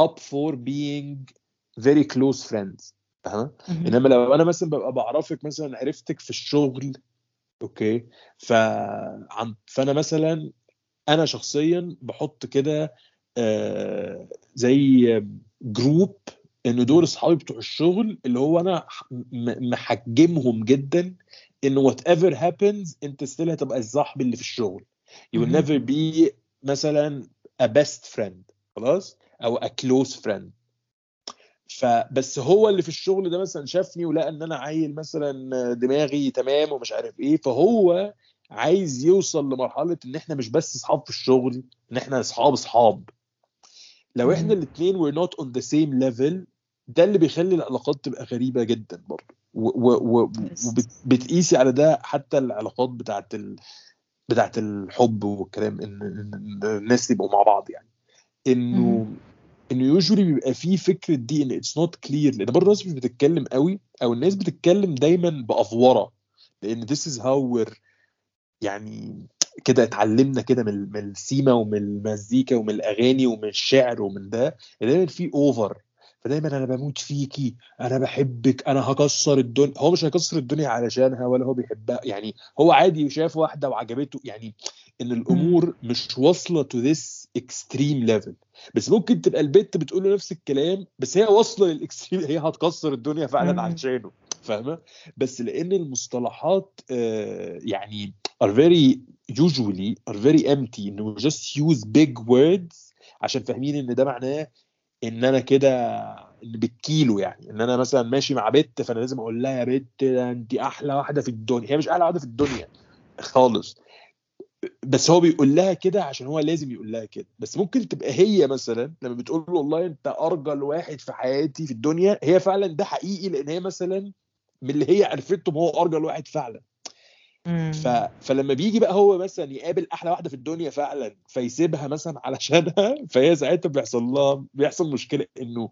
up for being very close friends. فاهمة؟ مهم. إنما لو أنا مثلا ببقى بعرفك مثلا عرفتك في الشغل أوكي؟ ف فأنا مثلا أنا شخصيا بحط كده آه، زي group إن دول أصحابي بتوع الشغل اللي هو أنا محجمهم جدا إن whatever happens أنت still هتبقى الصاحب اللي في الشغل. You will مهم. never be مثلا a best friend خلاص؟ أو a close friend. فبس هو اللي في الشغل ده مثلا شافني ولقى إن أنا عيل مثلا دماغي تمام ومش عارف إيه فهو عايز يوصل لمرحلة إن إحنا مش بس اصحاب في الشغل إن إحنا اصحاب اصحاب لو إحنا. الاثنين we're not on the same level ده اللي بيخلي العلاقات تبقى غريبة جدا برضه. وبتقيسي على ده حتى العلاقات بتاعت ال... بتاعت الحب والكلام إن الناس يبقوا مع بعض يعني إنه. إنه usually بيبقى فيه فكره دي ان it's not clear لأن برضه الناس مش بتتكلم قوي أو الناس بتتكلم دايما ب over. لأن is how we're يعني كده اتعلمنا كده من من السيما ومن المزيكا ومن الأغاني ومن الشعر ومن ده. دايما في over فدايما أنا بموت فيكي أنا بحبك أنا هكسر الدنيا. هو مش هيكسر الدنيا علشانها ولا هو بيحبها. يعني هو عادي شاف واحدة وعجبته. يعني إن الأمور مش واصلة to this extreme level بس ممكن تبقى البت بتقول له نفس الكلام بس هي واصلة لل extreme هي هتكسر الدنيا فعلا مم. علشانه فاهمة؟ بس لأن المصطلحات آه، يعني are very usually are very empty انه just use big words عشان فاهمين إن ده معناه إن أنا كده إن بالكيلو يعني إن أنا مثلا ماشي مع بنت فأنا لازم أقول لها يا بنت ده انت أحلى واحدة في الدنيا هي مش أحلى واحدة في الدنيا خالص. بس هو بيقول لها كده عشان هو لازم يقول لها كده بس ممكن تبقى هي مثلا لما بتقول له والله أنت أرجل واحد في حياتي في الدنيا هي فعلا ده حقيقي لأن هي مثلا من اللي هي عرفته هو أرجل واحد فعلا. ف... فلما بيجي بقى هو مثلا يقابل أحلى واحدة في الدنيا فعلا فيسيبها مثلا علشانها [laughs] فهي ساعتها بيحصل لها بيحصل مشكلة إنه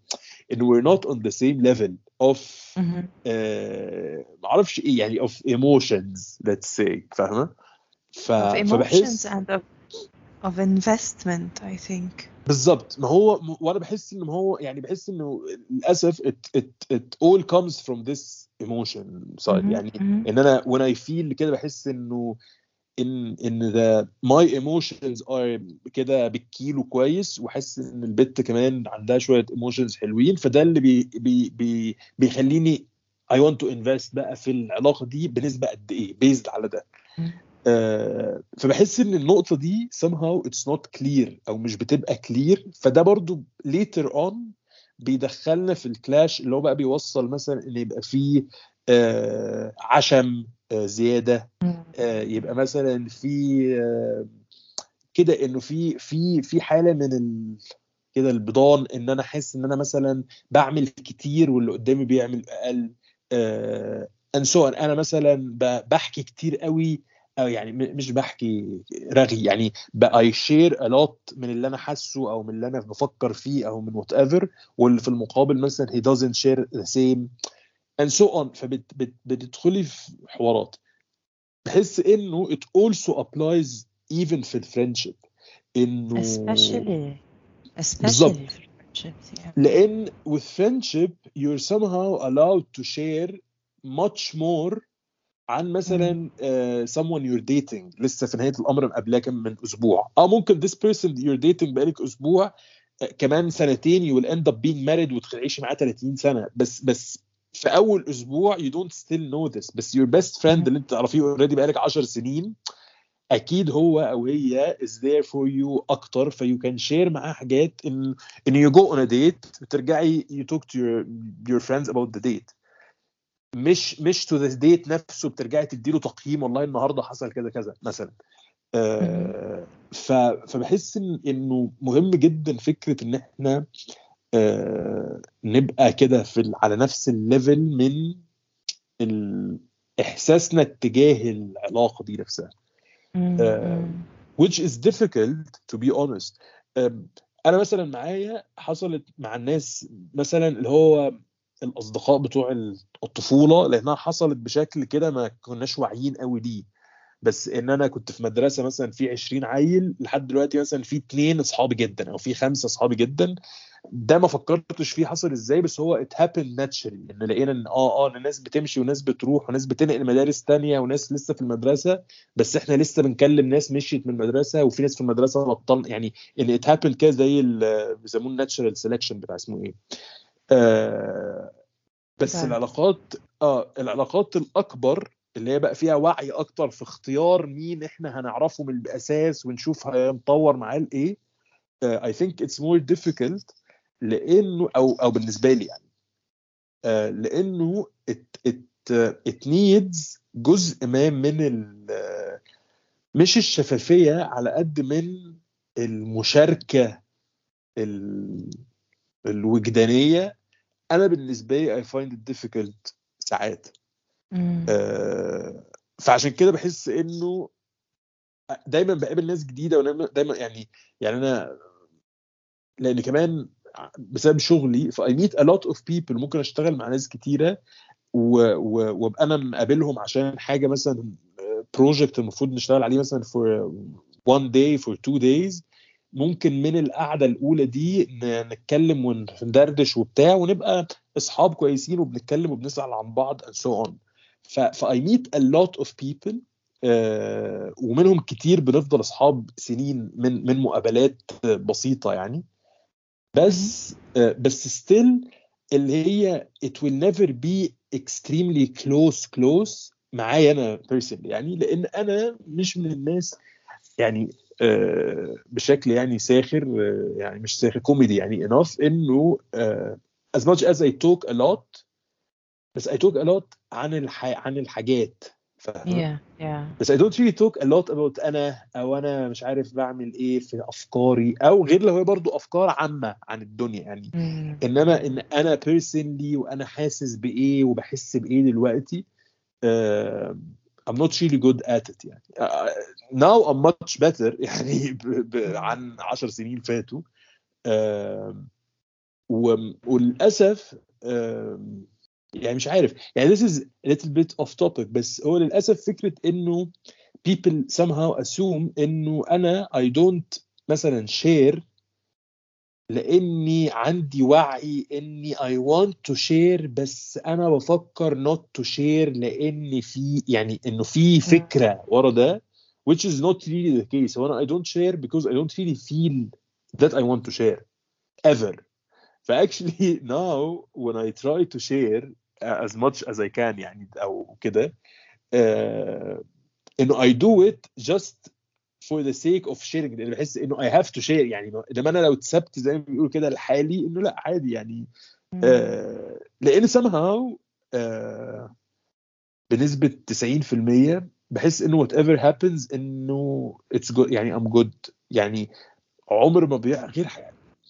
انه we're not on the same level of مهم. آه معرفش إيه يعني of emotions let's say فاهمة؟ ف... فبحس and of, investment I think بالظبط ما هو وأنا بحس ان هو يعني بحس إنه للأسف it, it, it all comes from this emotion side مهم. يعني مهم. إن أنا when I feel كده بحس إنه ان إن the my emotions are كده بالكيلو كويس وأحس إن البت كمان عندها شوية emotions حلوين فده اللي بي بي بي بيخليني I want to invest بقى في العلاقة دي بنسبة قد إيه based على ده. آه، فبحس إن النقطة دي somehow it's not clear أو مش بتبقى clear فده برضو later on بيدخلنا في الكلاش اللي هو بقى بيوصل مثلا إن يبقى فيه آه، عشم آه، زيادة. آه، يبقى مثلا في آه، كده إنه في في في حالة من ال كده البضان إن أنا أحس إن أنا مثلا بعمل كتير واللي قدامي بيعمل أقل آه on. أنا مثلا بحكي كتير قوي أو يعني مش بحكي رغي يعني I share a lot من اللي أنا حاسه أو من اللي أنا بفكر فيه أو من whatever واللي في المقابل مثلا he doesn't share the same and so on. فبتدخلي في حوارات. بحس إنه it also applies even في ال friendship إنه especially especially. لأن with friendship you're somehow allowed to share much more عن مثلا uh, someone you're dating. لسه في نهاية الأمر مقابلاك من أسبوع. آه ممكن this person you're dating بقالك أسبوع آه، كمان سنتين you will end up being married وتعيشي معاه 30 سنة. بس بس في أول أسبوع you don't still know this. بس your best friend. اللي أنت تعرفيه already بقالك 10 سنين أكيد هو أو هي is there for you أكتر. ف you can share معاه حاجات إن إن you go on a date بترجعي you talk to your your friends about the date. مش مش to the date نفسه بترجعي تديله تقييم والله النهارده حصل كذا كذا مثلا. آه فبحس إن إنه مهم جدا فكرة إن إحنا آه نبقى كده في على نفس الليفل من إحساسنا اتجاه العلاقة دي نفسها. آه، which is difficult to be honest. أنا مثلا معايا حصلت مع الناس مثلا اللي هو الأصدقاء بتوع الطفولة لأنها حصلت بشكل كده ما كناش واعيين قوي ليه. بس إن أنا كنت في مدرسة مثلا في 20 عيل لحد دلوقتي مثلا في اثنين أصحابي جدا أو في خمسة أصحابي جدا. ده ما فكرتش فيه حصل إزاي بس هو ات هابن ناتشرالي إن لقينا إن آه آه الناس بتمشي وناس بتروح وناس بتنقل مدارس تانية وناس لسه في المدرسة بس إحنا لسه بنكلم ناس مشيت من المدرسة وفي ناس في المدرسة بطلنا يعني إن ات هابن كده زي بيسموه الناتشرال سelection بتاع اسمه إيه؟ آه بس فعلا. العلاقات آه العلاقات الأكبر اللي هي بقى فيها وعي أكتر في اختيار مين إحنا هنعرفه من الأساس ونشوف هنطور معاه لإيه I think it's more difficult لإنه أو أو بالنسبة لي يعني آه، لإنه it it it needs جزء ما من ال مش الشفافية على قد من المشاركة ال- الوجدانية أنا بالنسبة لي I find it difficult ساعات. آه، فعشان كده بحس إنه دايما بقابل ناس جديدة ودايما دايما يعني يعني أنا لأن كمان بسبب شغلي ف I meet a lot of people ممكن أشتغل مع ناس كتيرة وأبقى أنا مقابلهم عشان حاجة مثلا project المفروض نشتغل عليه مثلا for one day for two days ممكن من القعدة الأولى دي نتكلم وندردش وبتاع ونبقى أصحاب كويسين وبنتكلم وبنسأل عن بعض and so on. ف I meet a lot of people ومنهم كتير بنفضل أصحاب سنين من من مقابلات بسيطة يعني. بس آه، بس still اللي هي it will never be extremely close close معايا أنا personally يعني لأن أنا مش من الناس يعني بشكل يعني ساخر آه، يعني مش ساخر كوميدي يعني enough إنه آه، as much as I talk a lot بس I talk a lot عن الح... عن الحاجات فاهمة؟ yeah yeah بس I don't really talk a lot about أنا أو أنا مش عارف بعمل إيه في أفكاري أو غير لو هي برضو أفكار عامة عن الدنيا يعني Mm. إنما إن أنا personally وأنا حاسس بإيه وبحس بإيه دلوقتي uh, I'm not really good at it يعني uh, now I'm much better يعني ب, ب, عن 10 سنين فاتوا uh, وللاسف uh, يعني مش عارف يعني this is a little bit off topic بس هو للاسف فكره انه people somehow assume انه أنا I don't مثلا share لأني عندي وعي إني I want to share بس أنا بفكر not to share لأن في يعني إنه في فكرة ورا ده which is not really the case. وأنا I don't share because I don't really feel that I want to share ever. ف actually [laughs] now when I try to share as much as i can يعني أو كده آه، إنه I do it just for the sake of sharing. لأن بحس إنه I have to share. يعني لما أنا لو اتسبت زي ما بيقولوا كده لحالي إنه لا عادي يعني. آه لأن somehow آه بنسبة 90% بحس إنه whatever happens إنه it's good. يعني I'm good. يعني عمر ما بيع غير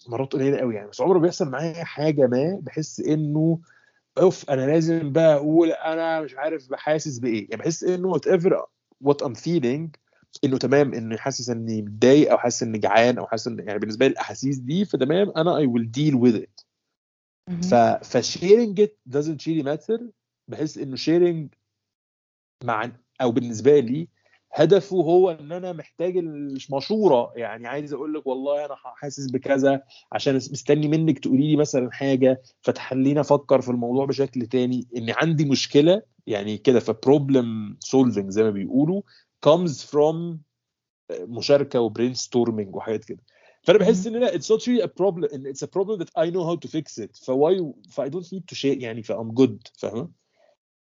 مرات قليلة قوي يعني. بس عمر ما بيحصل معايا حاجة ما بحس إنه أوف أنا لازم بقى أقول أنا مش عارف بحاسس بإيه. يعني بحس إنه whatever what I'm feeling انه تمام انه حاسس اني متضايق أو حاسس اني جعان أو حاسس ان يعني بالنسبة لي الأحاسيس دي فتمام أنا deal with it. Mhm. ف ف sharing it doesn't really matter. بحس إنه sharing مع أو بالنسبة لي هدفه هو إن أنا محتاج المشورة. يعني عايز أقول لك والله أنا حاسس بكذا عشان مستني منك تقولي لي مثلا حاجة فتخليني أفكر في الموضوع بشكل تاني. ان عندي مشكلة يعني كده ف problem solving زي ما بيقولوا. comes from مشاركه وبرين ستورمنج وحاجات كده فانا بحس ان لا it's not really a problem and it's a problem that I know how to fix it فواي ف I don't need to share يعني ف I'm good فاهمه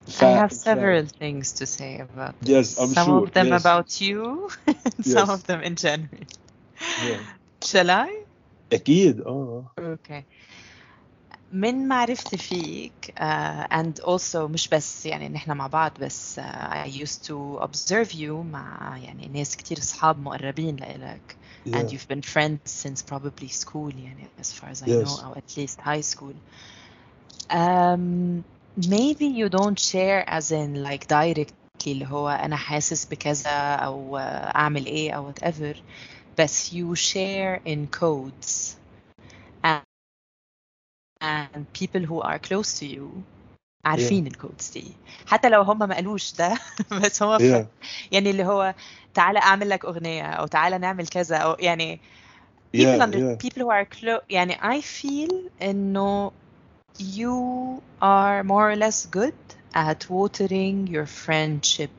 ف- I have ف- several things to say about this. Yes, I'm some sure, of them yes. about you, [laughs] and some Yes. of them in general. Yeah. Shall I? اكيد اه Okay. من معرفتي فيك uh, and also مش بس يعني نحن مع بعض بس uh, I used to observe you مع يعني ناس كتير أصحاب مقربين لإلك yeah. and you've been friends since probably school يعني as far as I Yes. know or at least high school um, maybe you don't share as in like directly اللي هو أنا حاسس بكذا أو uh, أعمل إيه أو whatever بس you share in codes and, and people who are close to you عارفين الكودز دي حتى لو هم ما قالوش ده [laughs] بس هم yeah. يعني اللي هو تعالى اعمل لك اغنيه او تعالى نعمل كذا او يعني people Yeah, under yeah. people who are close يعني I feel انه you are more or less good at watering your friendship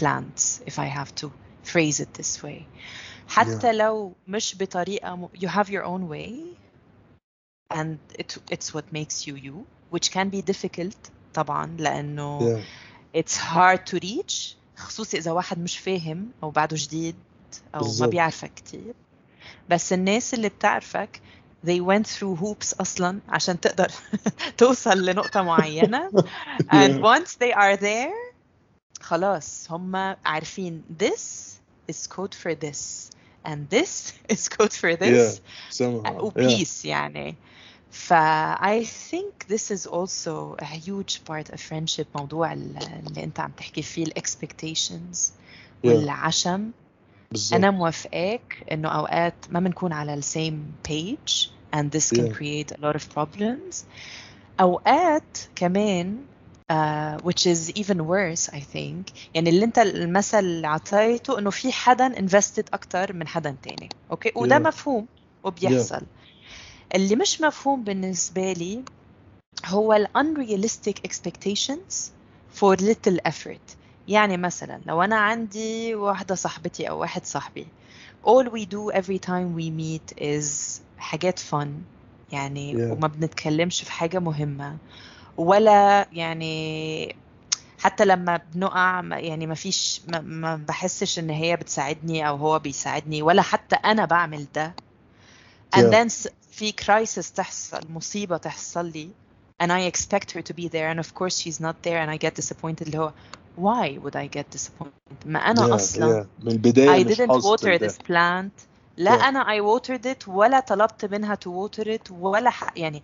plants if I have to phrase it this way حتى لو مش بطريقة م... you have your own way and it, it's what makes you you which can be difficult طبعا لأنه yeah. it's hard to reach خصوصي إذا واحد مش فاهم أو بعده جديد أو ما بالظبط. بيعرفك كتير بس الناس اللي بتعرفك they went through hoops أصلا عشان تقدر [laughs] توصل لنقطة معينة [laughs] and Yeah. once they are there خلاص هم عارفين this is code for this and this [laughs] is code for this somehow و yeah. peace يعني ف I think this is also a huge part of friendship موضوع ال- اللي انت عم تحكي فيه ال expectations Yeah. والعشم بالظبط أنا موافقاك إنه أوقات ما بنكون على ال same page and this can Yeah. create a lot of problems أوقات كمان uh, which is even worse I think يعني اللي انت المثل اللي عطيته إنه في حدا invested أكتر من حدا تاني أوكي وده Yeah. مفهوم وبيحصل اللي مش مفهوم بالنسبة لي هو ال unrealistic expectations for little effort يعني مثلا لو أنا عندي واحدة صاحبتي أو واحد صاحبي all we do every time we meet is حاجات fun يعني Yeah. وما بنتكلمش في حاجة مهمة ولا يعني حتى لما بنقع يعني ما فيش ما, ما بحسش إن هي بتساعدني أو هو بيساعدني ولا حتى أنا بعمل ده and Yeah. then في crisis تحصل مصيبة تحصل لي and I expect her to be there and of course she's not there and I get disappointed. اللي هو why would I get disappointed ما أنا Yeah, أصلا yeah. من البداية I didn't water ده this plant. لا Yeah. أنا I watered it ولا طلبت منها to water it ولا ح... يعني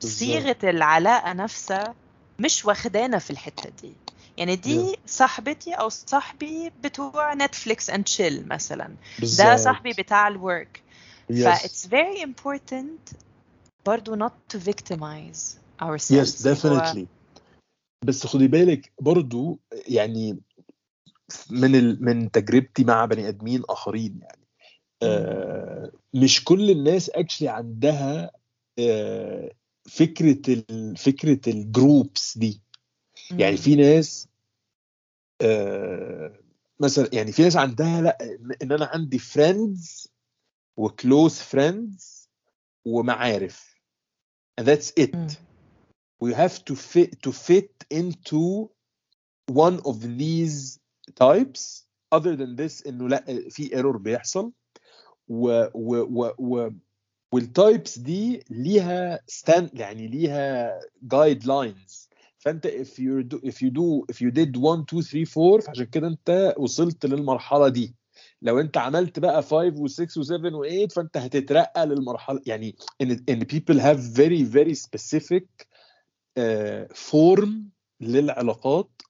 صيغة العلاقة نفسها مش واخدانا في الحتة دي. يعني دي صاحبتي أو صاحبي بتوع نتفليكس and chill مثلا. ده بالظبط. صاحبي بتاع ال work ف Yes. it's very important برضو not to victimize ourselves. Yes, definitely. بس خدي بالك برضو يعني من ال... من تجربتي مع بني آدمين آخرين يعني. آه مش كل الناس actually عندها آه فكرة ال... فكرة ال groups دي. يعني في ناس آه مثلا يعني في ناس عندها لأ إن أنا عندي friends و close friends ومعارف. And that's it. مم. we have to fit to fit into one of these types. Other than this إنه لا في error بيحصل. و و و و وال types دي ليها stand يعني ليها guidelines فأنت if you do if you do if you did 1 2 3 4 فعشان كده أنت وصلت للمرحلة دي. لو انت عملت بقى 5 و6 و7 و8 فانت هتترقى للمرحلة. يعني ان ان people have very very specific فورم للعلاقات.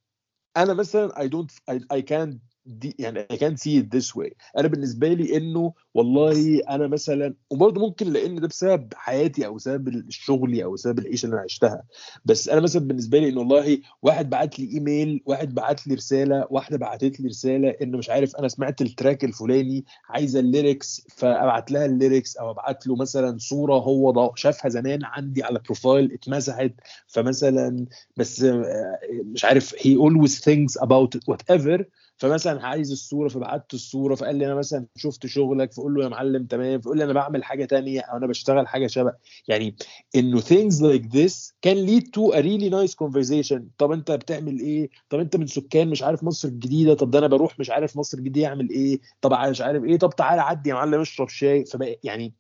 أنا مثلا don't I, I can't دي يعني I can't see it this way. أنا بالنسبة لي إنه والله أنا مثلا وبرضه ممكن لأن ده بسبب حياتي أو بسبب شغلي أو بسبب العيشة اللي أنا عشتها. بس أنا مثلا بالنسبة لي إنه والله واحد بعت لي إيميل واحد بعت لي رسالة واحدة بعتت لي رسالة إنه مش عارف أنا سمعت ال track الفلاني عايزه ال lyrics فأبعت لها ال lyrics أو أبعت له مثلا صورة هو شافها زمان عندي على profile اتمسحت. فمثلا بس آه، مش عارف he always thinks about it whatever فمثلا عايز الصورة فبعت الصورة فقال لي أنا مثلا شفت شغلك فقول له يا معلم تمام فقول لي أنا بعمل حاجة تانية أو أنا بشتغل حاجة شبه. يعني إنه things like this can lead to a really nice conversation. طب أنت بتعمل إيه؟ طب أنت من سكان مش عارف مصر الجديدة طب ده أنا بروح مش عارف مصر الجديدة أعمل إيه؟ طب مش عارف إيه؟ طب تعالى عدي يا معلم اشرب شاي. فبقى يعني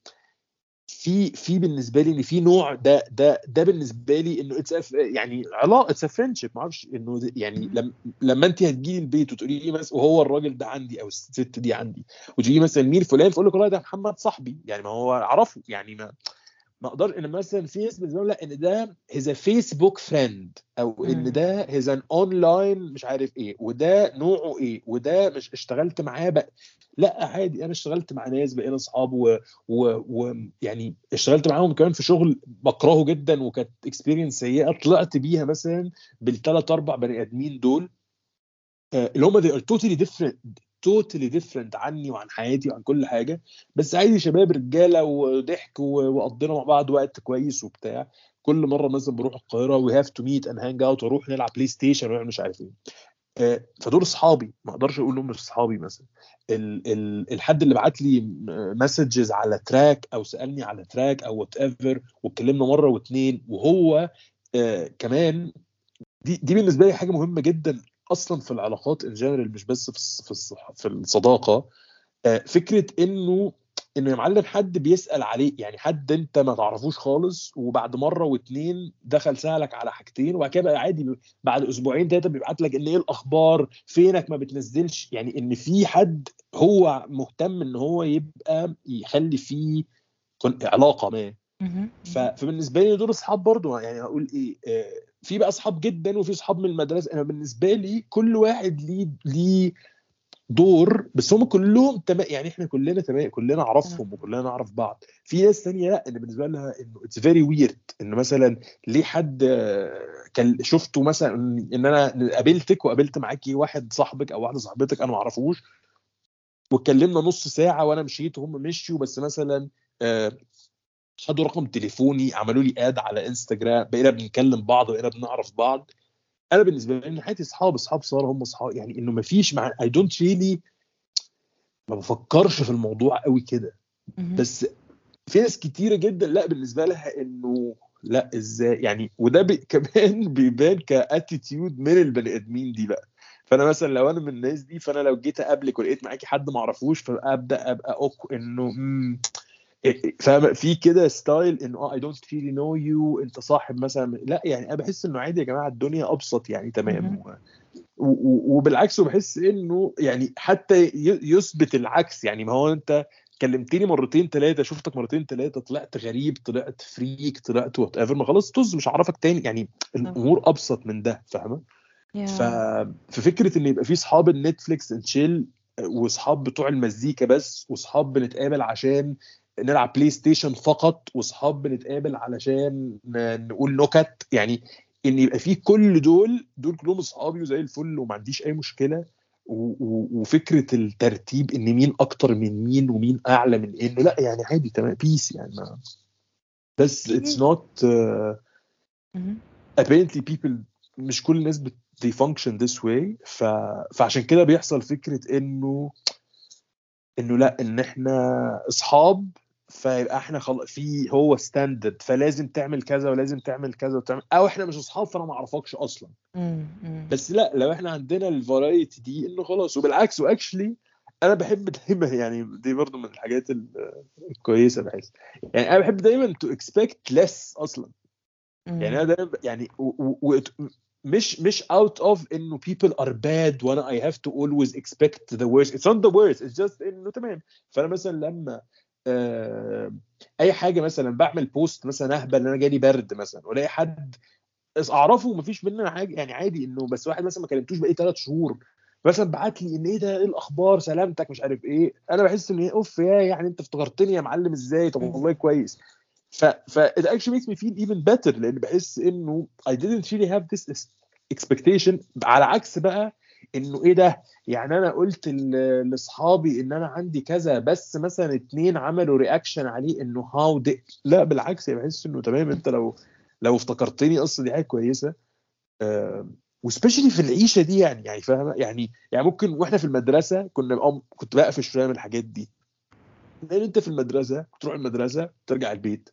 في في بالنسبة لي إن في نوع ده ده ده بالنسبة لي إنه it's يعني علاقة it's friendship ما أعرفش إنه يعني. لما لما انت هتجيلي البيت وتقولي لي مثلا وهو الراجل ده عندي أو الست دي عندي لي مثلا مين فلان فأقول لك والله ده محمد صاحبي. يعني ما هو أعرفه. يعني ما ما أقدر ان مثلا في ناس بالنسبة لهم لا إن ده he's فيسبوك friend أو إن. ده he's an online مش عارف إيه وده نوعه إيه وده مش اشتغلت معاه بقى لا عادي أنا اشتغلت مع ناس بقينا أصحاب ويعني. يعني اشتغلت معاهم كمان في شغل بكرهه جدا وكانت experience سيئة طلعت بيها مثلا بالثلاث أربع بني آدمين دول آه، اللي هم they are totally different totally different عني وعن حياتي وعن كل حاجة. بس عادي شباب رجالة وضحك وقضينا مع بعض وقت كويس وبتاع. كل مرة مثلا بروح القاهرة we have to meet and hang out وأروح نلعب بلاي ستيشن ونعمل مش عارف إيه. آه، فدول أصحابي. ما أقدرش أقول إنهم مش أصحابي مثلا. ال ال الحد اللي بعت لي messages على track أو سألني على track أو whatever واتكلمنا مرة واتنين وهو آه كمان دي دي بالنسبة لي حاجة مهمة جدا. أصلا في العلاقات ان جنرال مش بس في في الصداقة. آه، فكرة إنه إنه يا معلم حد بيسأل عليه يعني حد أنت ما تعرفوش خالص وبعد مرة واتنين دخل سألك على حاجتين وبعد كده بقى عادي بعد أسبوعين ثلاثة بيبعت لك إن إيه الأخبار؟ فينك ما بتنزلش. يعني إن في حد هو مهتم إن هو يبقى يخلي فيه علاقة ما. فبالنسبة لي دول أصحاب برضو يعني هقول إيه آه، في بقى أصحاب جدا وفي أصحاب من المدرسة. أنا بالنسبة لي كل واحد ليه ليه دور بس هم كلهم تمام يعني إحنا كلنا تمام كلنا نعرفهم وكلنا نعرف بعض. في ناس تانية لأ ان بالنسبة لها إنه it's very weird إن مثلا ليه حد آه، كان شفته مثلا إن أنا قابلتك وقابلت معاكي واحد صاحبك أو واحدة صاحبتك أنا ما أعرفوش واتكلمنا نص ساعة وأنا مشيت وهم مشيوا بس مثلا آه، خدوا رقم تليفوني عملوا لي add على انستجرام بقينا بنكلم بعض بقينا بنعرف بعض. أنا بالنسبة لي من حياتي اصحاب اصحاب صار هم اصحاب يعني إنه ما فيش مع I don't really ما بفكرش في الموضوع قوي كده. بس في ناس كتيرة جدا لا بالنسبة لها إنه لا إزاي؟ يعني وده بي [laughs] كمان بيبان ك attitude من البني آدمين دي بقى. فأنا مثلا لو أنا من الناس دي فأنا لو جيت أقابلك ولقيت معاكي حد ما أعرفوش فأبدأ أبقى okay إنه فاهم؟ في كده style إنه آه I don't really know you أنت صاحب مثلا لا يعني أنا بحس إنه عادي يا جماعة الدنيا أبسط يعني تمام. وبالعكس وبحس إنه يعني حتى يثبت العكس يعني ما هو أنت كلمتني مرتين ثلاثة شفتك مرتين ثلاثة طلعت غريب طلعت freak طلعت whatever ما خلاص طز مش هعرفك تاني يعني الأمور أبسط من ده فاهمة؟ Yeah. ففكره إن يبقى في صحاب ال Netflix and chill واصحاب بتوع المزيكا بس واصحاب بنتقابل عشان نلعب PlayStation فقط واصحاب بنتقابل علشان نقول نكت. يعني إن يبقى في كل دول دول كلهم اصحابي وزي الفل وما عنديش أي مشكلة. وفكرة الترتيب إن مين أكتر من مين ومين أعلى من إنه لأ يعني عادي تمام peace يعني. ما بس it's not apparently people مش كل الناس بت they function this way. ف... فعشان كده بيحصل فكرة إنه إنه لأ إن إحنا أصحاب فيبقى إحنا خل... في هو standard فلازم تعمل كذا ولازم تعمل كذا وتعمل أو إحنا مش أصحاب فأنا ما أعرفكش أصلا. بس لا لو إحنا عندنا ال variety دي إنه خلاص وبالعكس و actually أنا بحب دايما [laughs] يعني دي برضو من الحاجات ال- الكويسة بحس يعني أنا بحب دايما to expect less أصلا. يعني أنا دايما يعني و, و, مش مش out of إنه people are bad وأنا I have to always expect the worst. It's not the worst it's just إنه تمام. فأنا مثلا لما أي حاجة مثلا بعمل بوست مثلا أهبل إن أنا جالي برد مثلا وألاقي حد أعرفه ومفيش بينا حاجة يعني عادي إنه بس واحد مثلا ما كلمتوش بقالي ثلاث شهور مثلا بعت لي إن إيه ده؟ إيه الأخبار؟ سلامتك؟ مش عارف إيه. أنا بحس إن إيه، أوف يا يعني أنت افتكرتني يا معلم إزاي؟ طب والله كويس. ف ف it actually makes me feel even better لأن بحس إنه I didn't really have this expectation على عكس بقى انه إيه ده؟ يعني أنا قلت لاصحابي ان أنا عندي كذا بس مثلا اتنين عملوا رياكشن عليه انه هاو دي لا بالعكس يعني بحس انه تمام انت لو لو افتكرتني أصلا دي حاجة كويسة. وسبيشلي في العيشة دي يعني يعني فاهمة؟ يعني يعني ممكن وإحنا في المدرسة كنا كنت بقفش شوية من الحاجات دي. لأن انت في المدرسة تروح المدرسة ترجع البيت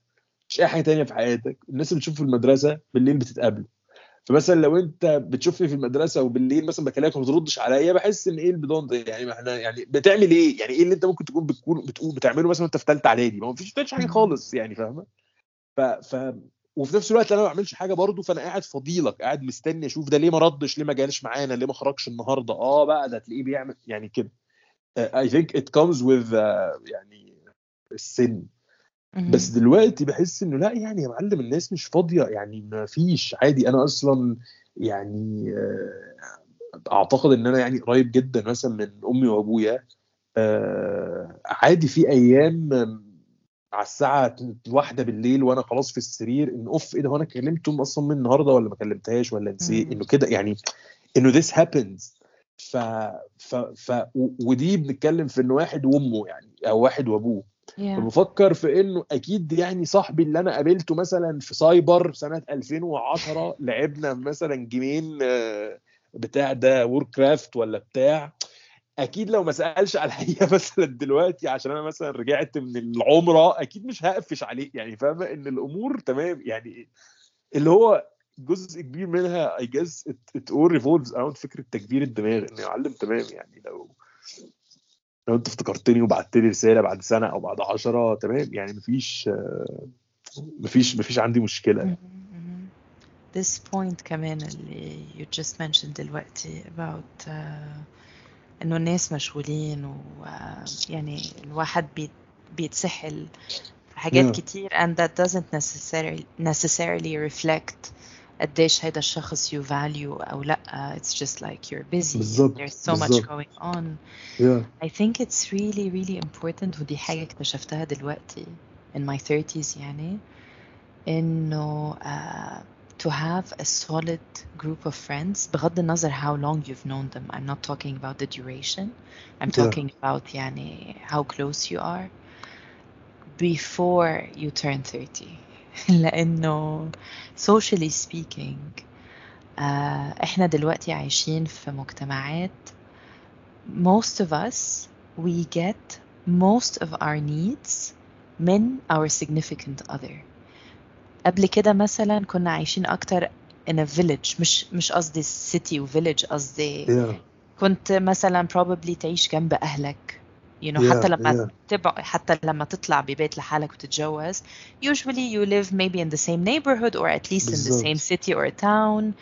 مش أي حاجة تانية في حياتك. الناس اللي بتشوف في المدرسة بالليل بتتقابلوا فمثلا لو أنت بتشوفني في المدرسة وبالليل مثلا بكلمك وما بتردش عليا بحس إن إيه البدون ده؟ يعني ما إحنا يعني بتعمل إيه؟ يعني إيه اللي أنت ممكن تكون بتكون بتقول بتعمله مثلا وأنت في ثالثه إعدادي؟ ما بتعملش حاجة خالص يعني فاهمة؟ ف ف وفي نفس الوقت أنا ما بعملش حاجة برضه فأنا قاعد فضيلك قاعد مستني أشوف ده ليه ما ردش ليه ما جالش معانا ليه ما خرجش النهارده؟ آه بقى ده تلاقيه بيعمل يعني كده. I think it comes with يعني السن. بس دلوقتي بحس إنه لا يعني يا معلم الناس مش فاضية يعني ما فيش. عادي أنا أصلا يعني آه، أعتقد إن أنا يعني قريب جدا مثلا من أمي وأبويا آه، عادي في أيام على الساعة واحدة بالليل وأنا خلاص في السرير إن أوف إيه ده هو أنا كلمتهم أصلا من النهارده ولا ما كلمتهاش ولا نسيت. إنه كده يعني إنه this happens. ف ف ف ودي بنتكلم في انه واحد وأمه يعني أو واحد وأبوه. Yeah. فبفكر في إنه أكيد يعني صاحبي اللي أنا قابلته مثلا في سايبر سنة 2010 لعبنا مثلا game-ين آه، بتاع ده Warcraft ولا بتاع. أكيد لو ما سألش عليا [laughs] مثلا دلوقتي عشان أنا مثلا رجعت من العمرة أكيد مش هقفش عليه. يعني فاهمة؟ إن الأمور تمام. يعني اللي هو جزء كبير منها I guess it all revolves around فكرة تكبير الدماغ. إنه يعلم تمام يعني لو لو انت افتكرتني وبعت لي رسالة بعد سنة أو بعد عشرة تمام يعني مفيش آه، مفيش مفيش عندي مشكلة. This point كمان اللي you just mentioned دلوقتي about uh, إنه الناس مشغولين ويعني الواحد بيت بيتسحل في حاجات Yeah. كتير and that doesn't necessarily necessarily reflect قديش هيدا الشخص you value أو لأ it's just like you're busy بالظبط، there's so much بالظبط. going on yeah. I think it's really really important ودي حاجة اكتشفتها دلوقتي in my 30s يعني إنه uh, to have a solid group of friends بغض النظر how long you've known them I'm not talking about the duration I'm Yeah. talking about يعني how close you are before you turn 30 لأنه socially speaking uh, إحنا دلوقتي عايشين في مجتمعات most of us we get most of our needs من our significant other قبل كده مثلا كنا عايشين أكتر in a village مش مش قصدي city و village قصدي yeah. كنت مثلا probably تعيش جنب أهلك you know Yeah, حتى لما yeah. تبع حتى لما تطلع ببيت لحالك وتتجوز usually you live maybe in the same neighborhood or at least in the بالظبط. same city or town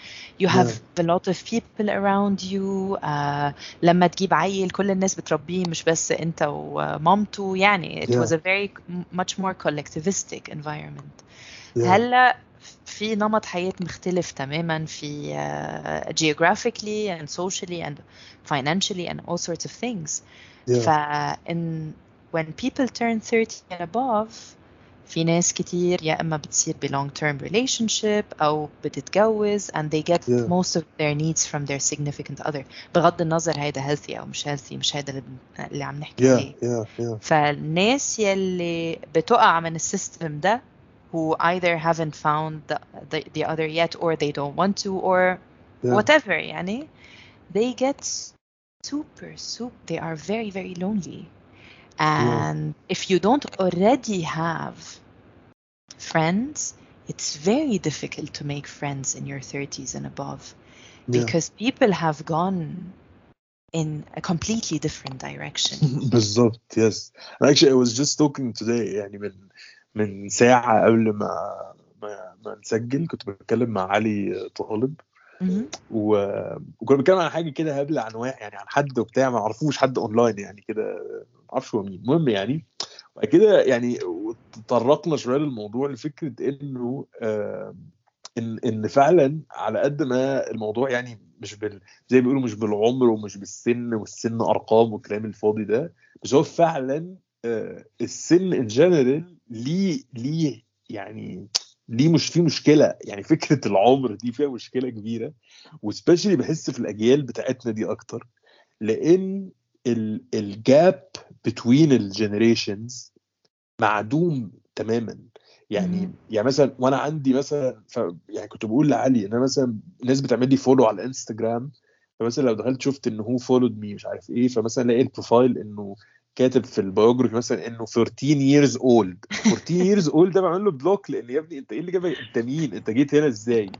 you have Yeah. a lot of people around you uh, لما تجيب عيل كل الناس بتربيه مش بس انت ومامته يعني it Yeah. was a very much more collectivistic environment Yeah. هلا في نمط حياة مختلف تماما في uh, geographically and socially and financially and all sorts of things Yeah. ف in when people turn 30 and above في ناس كتير يا إما بتصير ب long term relationship أو بتتجوز and they get Yeah. most of their needs from their significant other بغض النظر هيدا healthy أو مش healthy مش هيدا اللي, بن- اللي عم نحكي Yeah, عليه yeah, yeah. فالناس يلي بتقع من السيستم ده who either haven't found the, the, the other yet or they don't want to or Yeah. whatever يعني they get super super they are very very lonely and if you don't already have friends it's very difficult to make friends in your 30s and above Yeah. because people have gone in a completely different direction [laughs] بالظبط yes And actually I was just talking today يعني من من ساعة قبل ما ما, ما نسجل كنت بتكلم مع علي طالب Mhm. و... وكنا بنتكلم عن حاجة كده هبلة عن يعني عن حد وبتاع ما أعرفوش حد اونلاين يعني كده ما أعرفش هو مين. المهم يعني وبعد كده يعني تطرقنا شوية للموضوع لفكرة إنه آه ان إن فعلا على قد ما الموضوع يعني مش بال زي ما بيقولوا مش بالعمر ومش بالسن والسن أرقام والكلام الفاضي ده بس هو فعلا آه، السن in general ليه ليه يعني ليه مش في مشكلة يعني فكرة العمر دي فيها مشكلة كبيرة و specially بحس في الأجيال بتاعتنا دي أكتر لأن ال gap between ال generations معدوم تماما يعني. يعني مثلا وأنا عندي مثلا ف يعني كنت بقول لعلي إن أنا مثلا ناس بتعمل لي follow على الانستجرام فمثلا لو دخلت شفت إن هو followed me مش عارف إيه فمثلا ألاقي ال profile إنه كاتب في ال biography مثلا إنه 13 years old. 14 [laughs] years old ده بعمل له block لأن يا ابني أنت إيه اللي جابك؟ أنت مين؟ أنت جيت هنا إزاي؟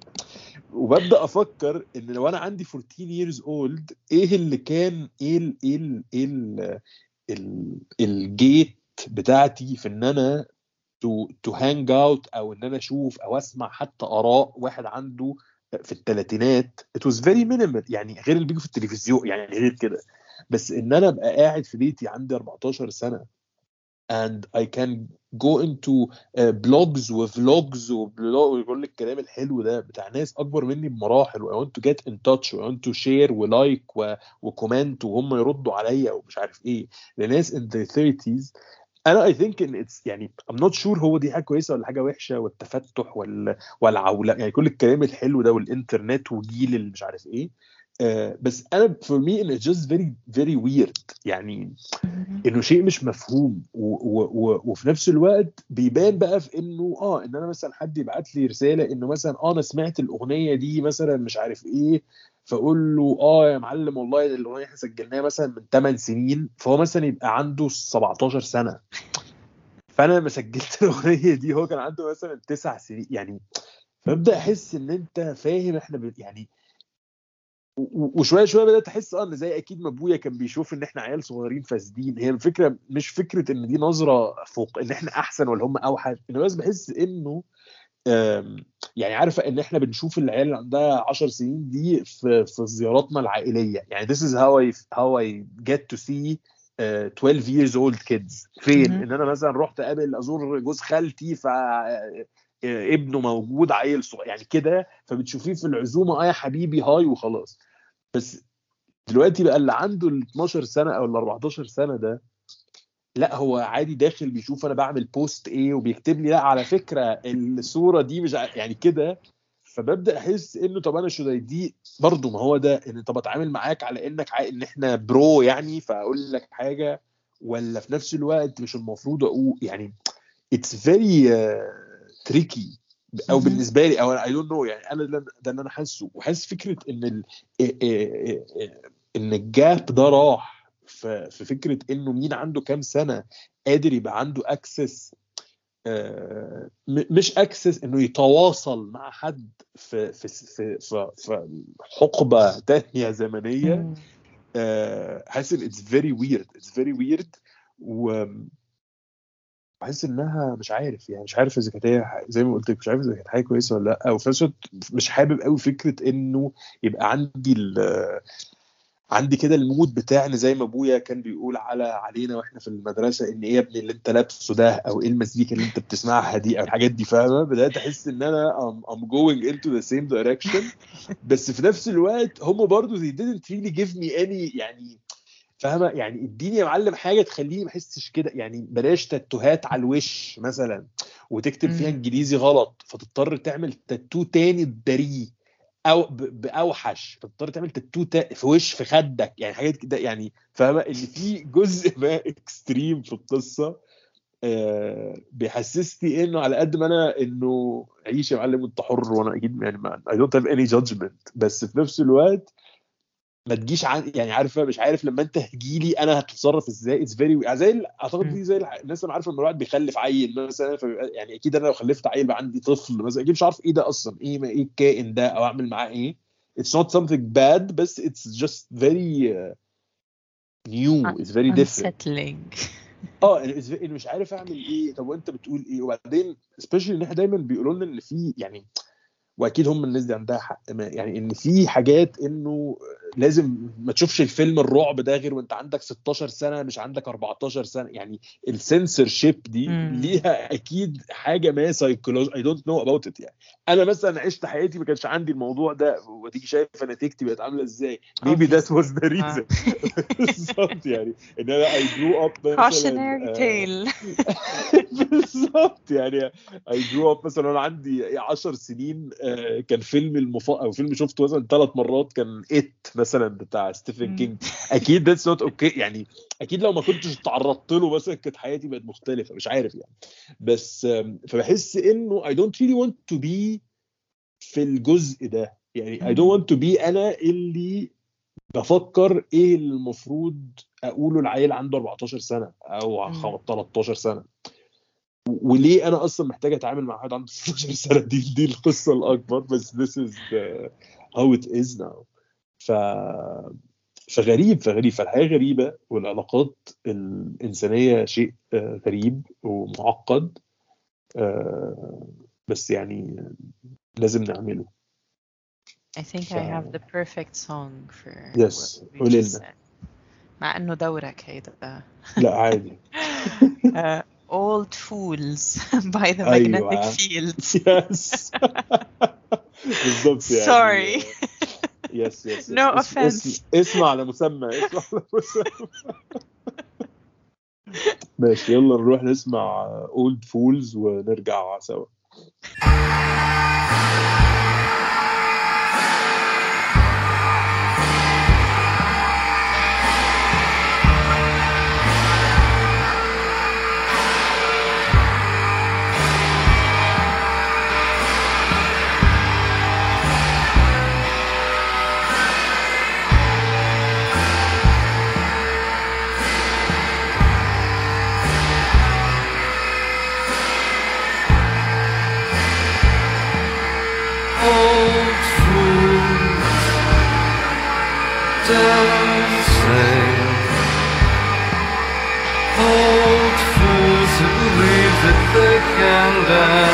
وببدأ أفكر إن لو أنا عندي 14 years old إيه اللي كان إيه ال إيه ال إيه ال ال ال gate بتاعتي في إن أنا to to hang out أو إن أنا أشوف أو أسمع حتى آراء واحد عنده في الثلاثينات it was very minimal يعني غير اللي بيجي في التلفزيون يعني غير كده. بس إن أنا أبقى قاعد في بيتي عندي 14 سنة and I can go into uh, blogs و vlogs ويقول لك الكلام الحلو ده بتاع ناس أكبر مني بمراحل و I want to get in touch و I want to share و like و- و comment وهم يردوا عليا ومش عارف إيه. لناس in their 30s أنا I think إن it's يعني I'm not sure هو دي حاجة كويسة ولا حاجة وحشة والتفتح وال والعولمه يعني كل الكلام الحلو ده والإنترنت وجيل اللي مش عارف إيه. آه بس أنا for me ان just very very weird. يعني إنه شيء مش مفهوم. و و و وفي نفس الوقت بيبان بقى في إنه آه إن أنا مثلا حد يبعت لي رسالة إنه مثلا آه أنا سمعت الأغنية دي مثلا مش عارف إيه فأقول له آه يا معلم والله الأغنية إحنا سجلناها مثلا من 8 سنين فهو مثلا يبقى عنده 17 سنة. فأنا لما سجلت [laughs] الأغنية دي هو كان عنده مثلا 9 سنين. يعني فابدا أحس إن أنت فاهم إحنا. يعني وشوية شوية بدأت أحس آه إن زي أكيد ما أبويا كان بيشوف إن إحنا عيال صغيرين فاسدين. هي الفكرة مش فكرة إن دي نظرة فوق إن إحنا أحسن ولا هم أوحش. أنا بس بحس إنه يعني عارفة إن إحنا بنشوف العيال اللي عندها 10 سنين دي في في زياراتنا العائلية. يعني this is how I how I get to see uh, 12 years old kids. فين. إن أنا مثلا رحت أقابل أزور جوز خالتي ف ابنه موجود عيل صغير يعني كده فبتشوفيه في العزومة آه يا حبيبي hi وخلاص بس دلوقتي بقى اللي عنده ال 12 سنة أو ال 14 سنة ده لا هو عادي داخل بيشوف أنا بعمل post إيه وبيكتب لي لا على فكرة الصورة دي مش يعني كده فببدأ أحس إنه طب أنا شو دي برضه ما هو ده إن طب أتعامل معاك على إنك. إن إحنا bro يعني فأقول لك حاجة ولا في نفس الوقت مش المفروض أقول يعني it's very tricky أو. بالنسبة لي أو I don't know يعني أنا ده اللي أنا حاسه. وحاسس فكرة إن ال... إن ال gap ده راح في فكرة إنه مين عنده كام سنة قادر يبقى عنده access مش access إنه يتواصل مع حد في في في في, في حقبة تانية زمنية. آه، حاسس إن it's very weird it's very weird بحس إنها مش عارف يعني مش عارف إذا كانت هي زي ما قلت لك مش عارف إذا كانت حاجة كويسة ولا لأ وفي نفس الوقت مش حابب قوي فكرة إنه يبقى عندي ال عندي كده المود بتاع ان زي ما أبويا كان بيقول على علينا وإحنا في المدرسة إن إيه يا ابني اللي أنت لابسه ده أو إيه المزيكا اللي أنت بتسمعها دي أو الحاجات دي فاهمة؟ بدأت أحس إن أنا I'm, I'm going into the same direction. [laughs] بس في نفس الوقت هم برضو they didn't really give me any يعني فاهمة؟ يعني اديني يا معلم حاجة تخليني ما أحسش كده. يعني بلاش تاتوهات على الوش مثلا وتكتب فيها. إنجليزي غلط فتضطر تعمل تاتو تاني تداريه. أو بأوحش فتضطر تعمل تاتو تا- في وش في خدك. يعني حاجات كده يعني فاهمة؟ إن في جزء ما اكستريم في القصة آه، بيحسسني إنه على قد ما أنا إنه عيش يا معلم انت حر وأنا أكيد يعني I don't have any judgment. بس في نفس الوقت ما تجيش عن يعني عارفه مش عارف لما انت هتجيلي أنا هتتصرف إزاي it's very زي اعتقد دي زي الناس اللي عارفه ان الواحد بيخلف عيل مثلا فبيبقى يعني أكيد أنا لو خلفت عيل بقى عندي طفل مثلا أكيد مش عارف إيه ده أصلا إيه ما إيه الكائن ده أو اعمل معاه إيه. It's not something bad بس it's just very uh, new. It's very different. unsettling. آه إن مش عارف اعمل إيه. طب وانت بتقول إيه؟ وبعدين specially إن إحنا دايما بيقولوا لنا إن في يعني واكيد هم الناس دي عندها حق ما- يعني إن في حاجات إنه لازم ما تشوفش الفيلم الرعب ده غير وانت عندك 16 سنة مش عندك 14 سنة. يعني السنسور شيب دي مم. ليها أكيد حاجة ما سايكولوجي I don't know about it يعني. أنا مثلا عشت حياتي ما كانش عندي الموضوع ده. وتيجي شايف نتيجتي بقت عاملة إزاي؟ Maybe that was the reason. [laughs] بالظبط يعني. إن أنا up مثلا cautionary آه، tale. [laughs] بالظبط يعني. I grew up مثلا وأنا عندي 10 سنين آه، كان فيلم المفضل أو فيلم شفته مثلا ثلاث مرات كان It مثلا بتاع ستيفن. كينج [laughs] أكيد that's not okay يعني أكيد لو ما كنتش تعرضت له مثلا كانت حياتي بقت مختلفة مش عارف يعني. بس فبحس إنه I don't really want to be في الجزء ده. يعني I don't want to be أنا اللي بفكر إيه اللي المفروض أقوله العيل عنده 14 سنة أو مم. خم- 13 سنة. وليه أنا أصلا محتاج أتعامل مع واحد عنده 16 سنة؟ دي دي القصة الأكبر. بس this is the, how it is now. ف فغريب فغريب فالحياة غريبة والعلاقات الإنسانية شيء آه، غريب ومعقد آه، بس يعني لازم نعمله I think I have the perfect song for Yes. قولي لنا. مع إنه دورك هيدا لا عادي uh, [laughs] Old Fools [laughs] by the أيوة. Magnetic Fields يس [laughs] بالظبط يعني Sorry. yes yes No offense. اسمع على مسمى اسمع على مسمى [laughs] ماشي يلا نروح نسمع Old Fools ونرجع سوا. And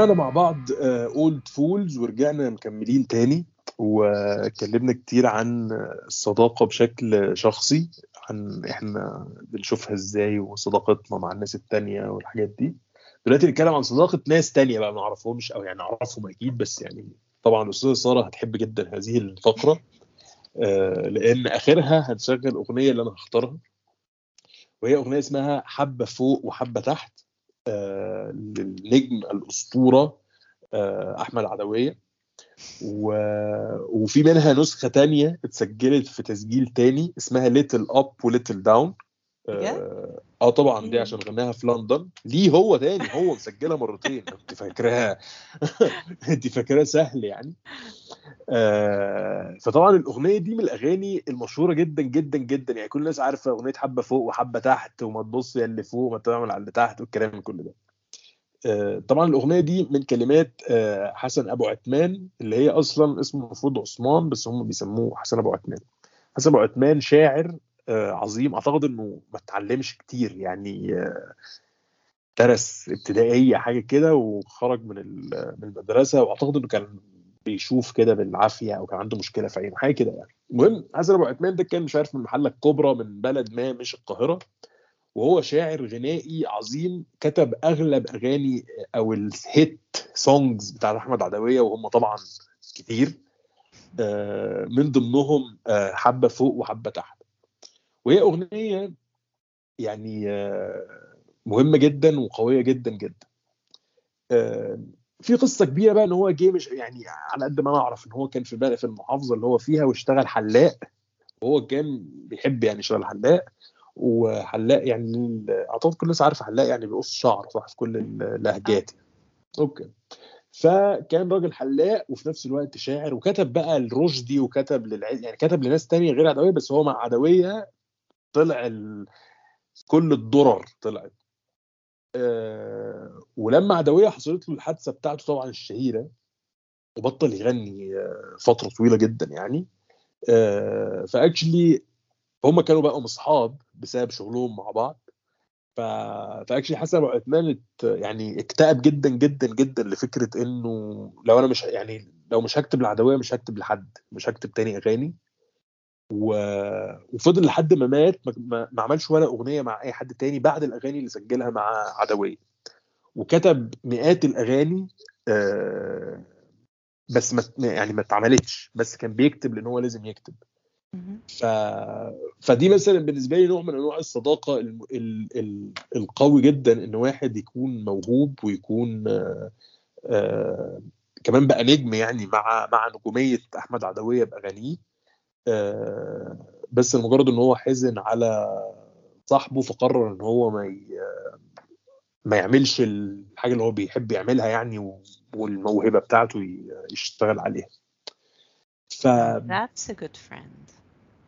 سمعنا مع بعض Old Fools ورجعنا مكملين تاني واتكلمنا كتير عن الصداقة بشكل شخصي عن إحنا بنشوفها إزاي وصداقتنا مع الناس التانية والحاجات دي. دلوقتي نتكلم عن صداقة ناس تانية بقى ما نعرفهمش أو يعني نعرفهم أكيد بس يعني طبعا الاستاذة سارة هتحب جدا هذه الفقرة آه، لأن آخرها هنشغل أغنية اللي أنا هختارها وهي أغنية اسمها حبة فوق وحبة تحت. آه، للنجم الأسطورة آه، أحمد عدوية. و... وفي منها نسخة تانية اتسجلت في تسجيل تاني اسمها Little Up و Little Down آه آه طبعا دي عشان غناها في لندن. ليه هو تاني؟ هو مسجلها مرتين. انت فاكراها؟ [laughs] انت فاكراها سهل يعني. آه فطبعا الأغنية دي من الأغاني المشهورة جدا جدا جدا. يعني كل الناس عارفة أغنية حبة فوق وحبة تحت وما تبص يا اللي فوق وما تعمل على اللي تحت والكلام كل ده. آه طبعا الأغنية دي من كلمات آه حسن أبو عثمان اللي هي أصلا اسمه المفروض عثمان بس هم بيسموه حسن أبو عثمان. حسن أبو عثمان شاعر عظيم. أعتقد إنه ما اتعلمش كتير يعني درس ابتدائيه حاجة كده وخرج من من المدرسة. وأعتقد إنه كان بيشوف كده بالعافية أو كان عنده مشكلة في عينه حاجة كده يعني. المهم حسن أبو عثمان ده كان مش عارف من محله كبرى من بلد ما مش القاهرة. وهو شاعر غنائي عظيم كتب أغلب أغاني أو الهيت سونجز بتاع أحمد عدوية وهم طبعا كتير آه، من ضمنهم آه، حبة فوق وحبة تحت. وهي أغنية يعني آه، مهمة جدا وقوية جدا جدا. آه، في قصة كبيرة بقى إن هو جه مش يعني على قد ما أنا أعرف إن هو كان في بلد في المحافظة اللي هو فيها واشتغل حلاق. وهو كان بيحب يعني يشتغل حلاق. وحلاق يعني أعتقد كل الناس عارفة حلاق يعني بيقص شعر صح؟ في كل اللهجات. أوكي. فكان راجل حلاق وفي نفس الوقت شاعر وكتب بقى الرشدي وكتب للع... يعني كتب لناس تانية غير عدوية بس هو مع عدوية طلع ال... كل الضرر طلعت. آه... ولما عدوية حصلت له الحادثة بتاعته طبعا الشهيرة وبطل يغني آه، فترة طويلة جدا يعني آه... فاكشلي هم كانوا بقوا أصحاب بسبب شغلهم مع بعض. ف... فاكشلي حسن ابو عثمان يعني اكتئب جدا جدا جدا لفكرة إنه لو أنا مش يعني لو مش هكتب العدويه مش هكتب لحد مش هكتب تاني أغاني. و... وفضل لحد ما مات ما, ما... عملش ولا أغنية مع أي حد تاني بعد الأغاني اللي سجلها مع عدوية وكتب مئات الأغاني آه... بس ما يعني ما اتعملتش بس كان بيكتب لأن هو لازم يكتب. ف... فدي مثلا بالنسبة لي نوع من أنواع الصداقة الم... ال... ال... القوي جدا إن واحد يكون موهوب ويكون آه... آه... كمان بقى نجم يعني مع مع نجومية أحمد عدوية بأغانيه. بس لمجرد إن هو حزن على صاحبه فقرر إن هو ما ي... ما يعملش الحاجة اللي هو بيحب يعملها يعني. والموهبة بتاعته. يشتغل عليها ف That's a good friend.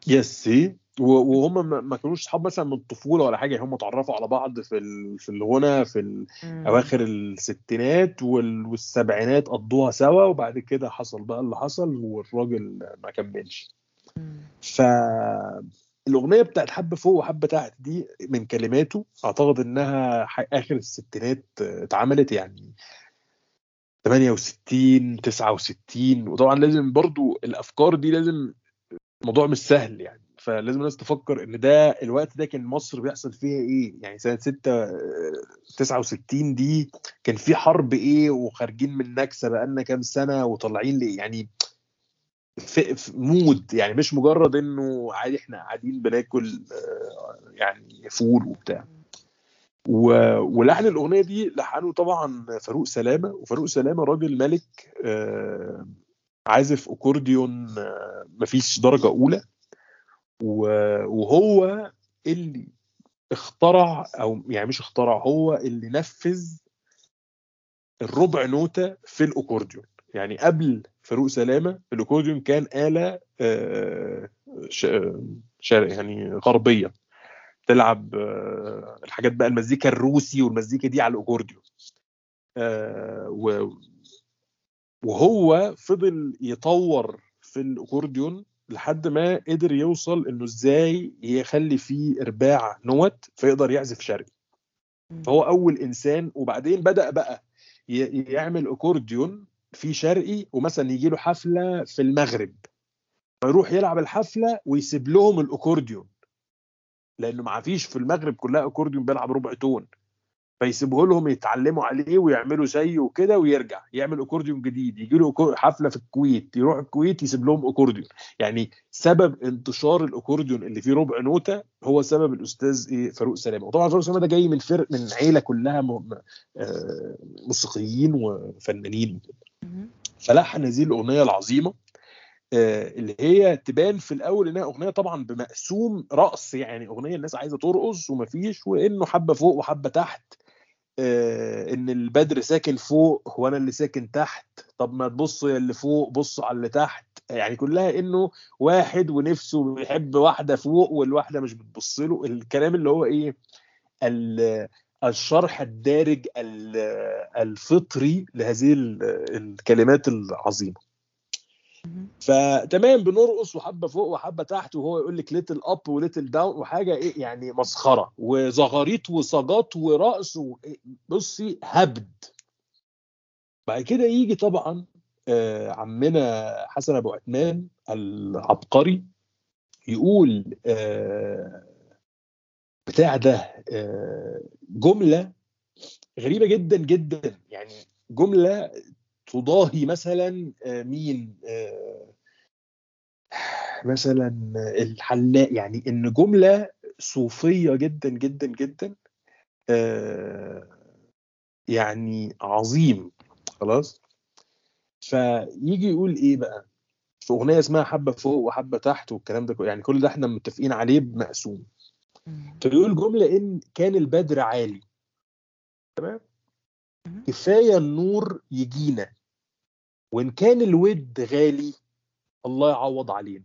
يس سي وهم ما- كانوش اصحاب مثلا من الطفولة ولا حاجة هم اتعرفوا على بعض في ال- في الغنى في ال-. أواخر الستينات وال- والسبعينات قضوها سوا وبعد كده حصل بقى اللي حصل والراجل ما كملش مم. فالاغنيه بتاعت حبه فوق وحبه تحت دي من كلماته أعتقد إنها آخر الستينات اتعملت يعني 68 69 وطبعا لازم برضو الأفكار دي لازم الموضوع مش سهل يعني فلازم الناس تفكر إن ده الوقت ده كان مصر بيحصل فيها إيه؟ يعني سنة 6 69 دي كان في حرب إيه؟ وخارجين من نكسة بقالنا كام سنة وطالعين ليه يعني في mood يعني مش مجرد إنه عادي إحنا قاعدين بناكل آه، يعني فول وبتاع. ولحن الأغنية دي لحنه طبعا فاروق سلامة وفاروق سلامة راجل ملك آه، عازف أكورديون آه، مفيش درجة أولى. وهو اللي اخترع أو يعني مش اخترع هو اللي نفذ الربع نوتة في الأكورديون. يعني قبل فاروق سلامة الاكورديون كان آلة آه، يعني غربية تلعب آه، الحاجات بقى المزيكا الروسي والمزيكا دي على الاكورديون آه، وهو فضل يطور في الاكورديون لحد ما قدر يوصل إنه إزاي يخلي فيه إرباع نوت فيقدر يعزف شرقي. فهو أول إنسان وبعدين بدأ بقى يعمل اكورديون في شرقي ومثلا يجي له حفلة في المغرب. فيروح يلعب الحفلة ويسيب لهم الأكورديون. لأنه ما فيش في المغرب كلها أكورديون بيلعب ربع tone. فيسيبه لهم يتعلموا عليه ويعملوا زيه وكده ويرجع يعمل أكورديون جديد. يجي له حفلة في الكويت يروح الكويت يسيب لهم أكورديون. يعني سبب انتشار الأكورديون اللي فيه ربع نوتة هو سبب الأستاذ إيه فاروق سلامة. وطبعا فاروق سلامة ده جاي من فرق من عيلة كلها آه، موسيقيين وفنانين. مهم. فلحن هذه الأغنية العظيمة آه، اللي هي تبان في الأول إنها أغنية طبعا بمقسوم رقص يعني أغنية الناس عايزة ترقص ومفيش وإنه حبة فوق وحبة تحت آه، إن البدر ساكن فوق وأنا اللي ساكن تحت طب ما يا اللي فوق بصوا على اللي تحت يعني كلها إنه واحد ونفسه بيحب واحدة فوق والواحدة مش بتبص له الكلام اللي هو إيه الشرح الدارج ال- الفطري لهذه ال- الكلمات العظيمة. فتمام بنرقص وحبة فوق وحبة تحت وهو يقول لك Little Up و Little Down وحاجة إيه يعني مسخرة. وزغاريت وصاجات ورقص بصي هبد. بعد كده يجي طبعا آه، عمنا حسن أبو عثمان العبقري يقول آه، بتاع ده آه، جملة غريبة جدا جدا. يعني جملة تضاهي مثلا آه، مين؟ آه، مثلا الحلاق. يعني إن جملة صوفية جدا جدا جدا يعني عظيم. خلاص؟ فيجي يقول إيه بقى؟ في أغنية اسمها حبة فوق وحبة تحت والكلام ده يعني كل ده إحنا متفقين عليه بمقسوم. فيقول جملة إن كان البدر عالي. تمام. كفاية النور يجينا. وإن كان الود غالي الله يعوض علينا.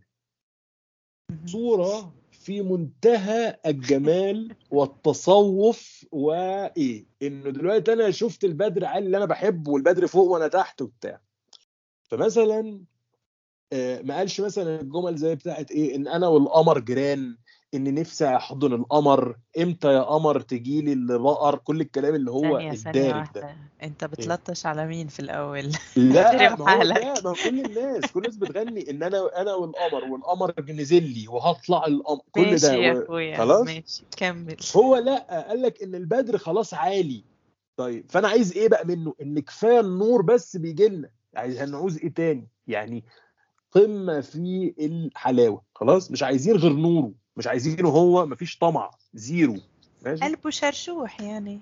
صورة في منتهى الجمال [laughs] والتصوف وإيه؟ انه دلوقتي أنا شفت البدر عالي اللي أنا بحبه والبدر فوق وأنا تحت وبتاع. فمثلا آه، ما قالش مثلا الجمل زي بتاعت إيه؟ إن أنا والقمر جيران. إن نفسي أحضن القمر إمتى يا قمر تجيلي اللي بقر؟ كل الكلام اللي هو الدارج ده. أنت بتلطش على مين في الأول؟ لا ما [laughs] هو. لا ما هو كل الناس كل الناس بتغني إن أنا أنا والقمر والقمر نزل لي وهطلع القمر. كل ماشي ده يا و- أخويا خلاص؟ ماشي كمل. هو لا قال لك إن البدر خلاص عالي. طيب فأنا عايز إيه بقى منه؟ إن كفاية النور بس بيجي لنا. عايز هنعوز إيه تاني؟ يعني قمة في الحلاوة خلاص؟ مش عايزين غير نوره. مش عايزينه هو مفيش طمع زيرو. ماشي؟ قلبه شرشوح يعني.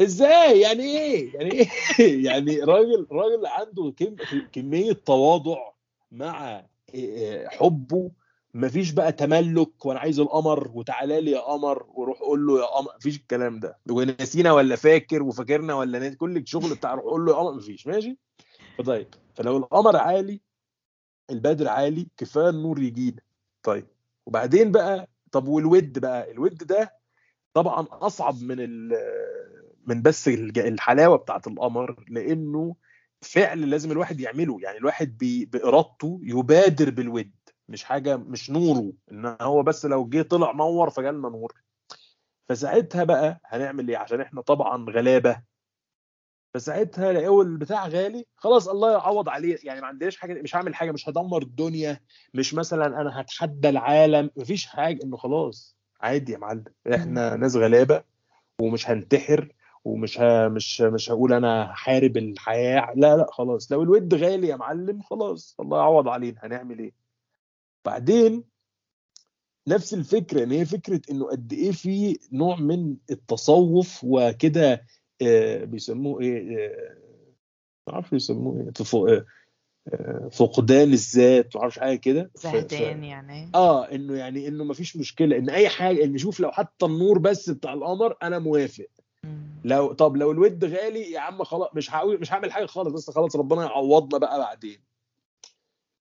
إزاي؟ يعني إيه؟ يعني إيه؟ [laughs] يعني راجل راجل عنده كم كمية تواضع مع إيه حبه. مفيش بقى تملك وأنا عايز القمر وتعالى لي يا قمر وروح قول له يا قمر. مفيش الكلام ده. ونسينا ولا فاكر وفاكرنا ولا كل الشغل بتاع روح قول له يا قمر. مفيش. ماشي؟ فطيب. فلو القمر عالي البدر عالي كفاية النور يجينا. طيب. وبعدين بقى طب والود بقى؟ الود ده طبعا أصعب من ال من بس الحلاوة بتاعت القمر لأنه فعل لازم الواحد يعمله. يعني الواحد بإرادته يبادر بالود مش حاجة مش نوره إن هو بس لو جه طلع نور فجالنا نور. فساعتها بقى هنعمل إيه؟ عشان إحنا طبعا غلابة فساعتها لقوا البتاع غالي خلاص الله يعوض عليه. يعني ما عندناش حاجة مش هعمل حاجة مش هدمر الدنيا مش مثلا أنا هتحدى العالم مفيش حاجة. إنه خلاص عادي يا معلم. إحنا ناس غلابة ومش هنتحر ومش ها مش مش هقول أنا هحارب الحياة. لا لا خلاص. لو الود غالي يا معلم خلاص. الله يعوض علينا. هنعمل إيه؟ بعدين نفس الفكرة إن هي فكرة إنه قد إيه في نوع من التصوف وكده بيسموه إيه آه، ما يسموه إيه تفو- آه، آه، فقدان الذات معرفش حاجة كده. ف- ف- زهدان يعني آه إنه يعني إنه مفيش مشكلة إن أي حاجة إن شوف لو حتى النور بس بتاع القمر أنا موافق. لو طب لو الود غالي يا عم خلاص مش مش هعمل حاجة خالص بس خلاص ربنا يعوضنا بقى بعدين.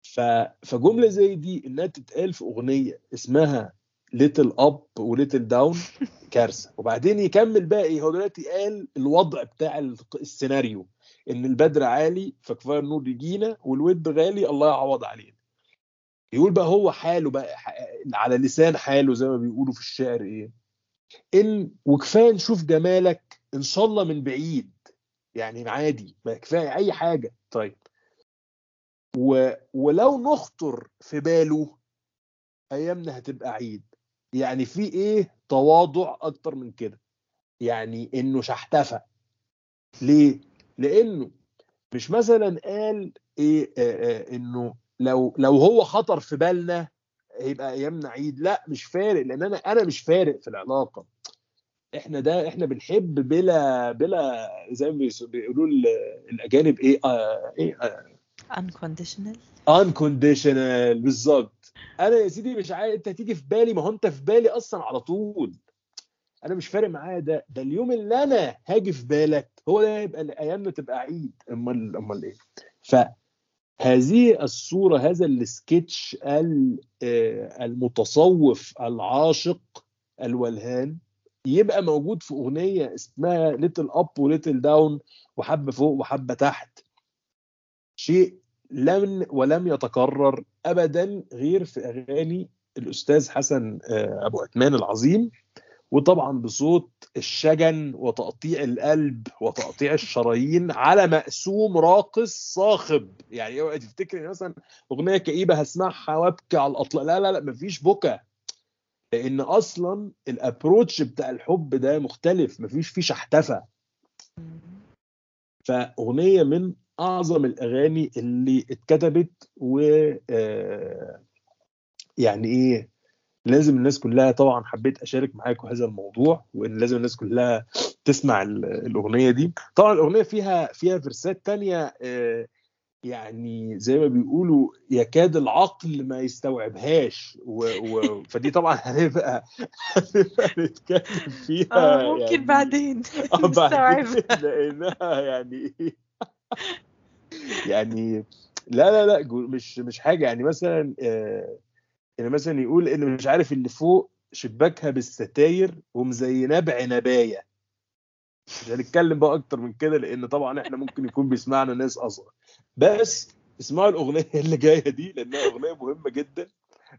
ف فجملة زي دي إنها تتقال في أغنية اسمها Little Up و Little Down [laughs] كارثة. وبعدين يكمل بقى إيه؟ هو دلوقتي قال الوضع بتاع ال- السيناريو إن البدر عالي فكفاية النور يجينا والود غالي الله يعوض علينا. يقول بقى هو حاله بقى على لسان حاله زي ما بيقولوا في الشعر إيه؟ إن وكفاية نشوف جمالك إن شاء الله من بعيد. يعني عادي ما كفاية أي حاجة. طيب. و... ولو نخطر في باله أيامنا هتبقى عيد. يعني في إيه تواضع أكتر من كده. يعني إنه شحتفى. ليه؟ لأنه مش مثلا قال إيه آه آه إنه لو لو هو خطر في بالنا هيبقى أيامنا عيد. لا مش فارق. لأن أنا أنا مش فارق في العلاقة. إحنا ده إحنا بنحب بلا بلا زي ما بيقولوا ال- الأجانب إيه آه إيه آه unconditional. unconditional. بالظبط. أنا يا سيدي مش عايز انت هتيجي في بالي ما هو انت في بالي أصلا على طول. أنا مش فارق معايا ده. ده اليوم اللي أنا هاجي في بالك هو ده يبقى ايامنا تبقى عيد. امال امال إيه؟ فهذه الصورة هذا السكتش ال- آه، المتصوف العاشق الولهان يبقى موجود في أغنية اسمها Little Up و Little Down وحبة فوق وحبة تحت. شيء لم ولم يتكرر ابدا غير في أغاني الأستاذ حسن آه، أبو عثمان العظيم وطبعا بصوت الشجن وتقطيع القلب وتقطيع الشرايين على مقسوم راقص صاخب. يعني اوعي تفتكر مثلا أغنية كئيبة هسمعها وأبكي على الأطلال. لا لا لا مفيش بكى لأن أصلا الابروتش بتاع الحب ده مختلف مفيش فيه شحتفه. فأغنية من أعظم الأغاني اللي اتكتبت و آه، يعني إيه لازم الناس كلها طبعا حبيت أشارك معاكم هذا الموضوع وإن لازم الناس كلها تسمع ال- الأغنية دي. طبعا الأغنية فيها فيها فيرسات تانية آه، يعني زي ما بيقولوا يكاد العقل ما يستوعبهاش و... و... فدي طبعا [laughs] هنبقى هنبقى نتكلم فيها آه ممكن يعني. بعدين آه، [laughs] نستوعبها لانها يعني إيه. [laughs] يعني لا لا لا مش مش حاجة. يعني مثلا آه، يعني مثلا يقول إن مش عارف اللي فوق شباكها بالستاير ومزيناه بعنباية. مش هنتكلم بقى أكتر من كده لأن طبعا إحنا ممكن يكون بيسمعنا ناس أصغر. بس اسمعوا الأغنية [laughs] اللي جاية دي لأنها أغنية مهمة جدا.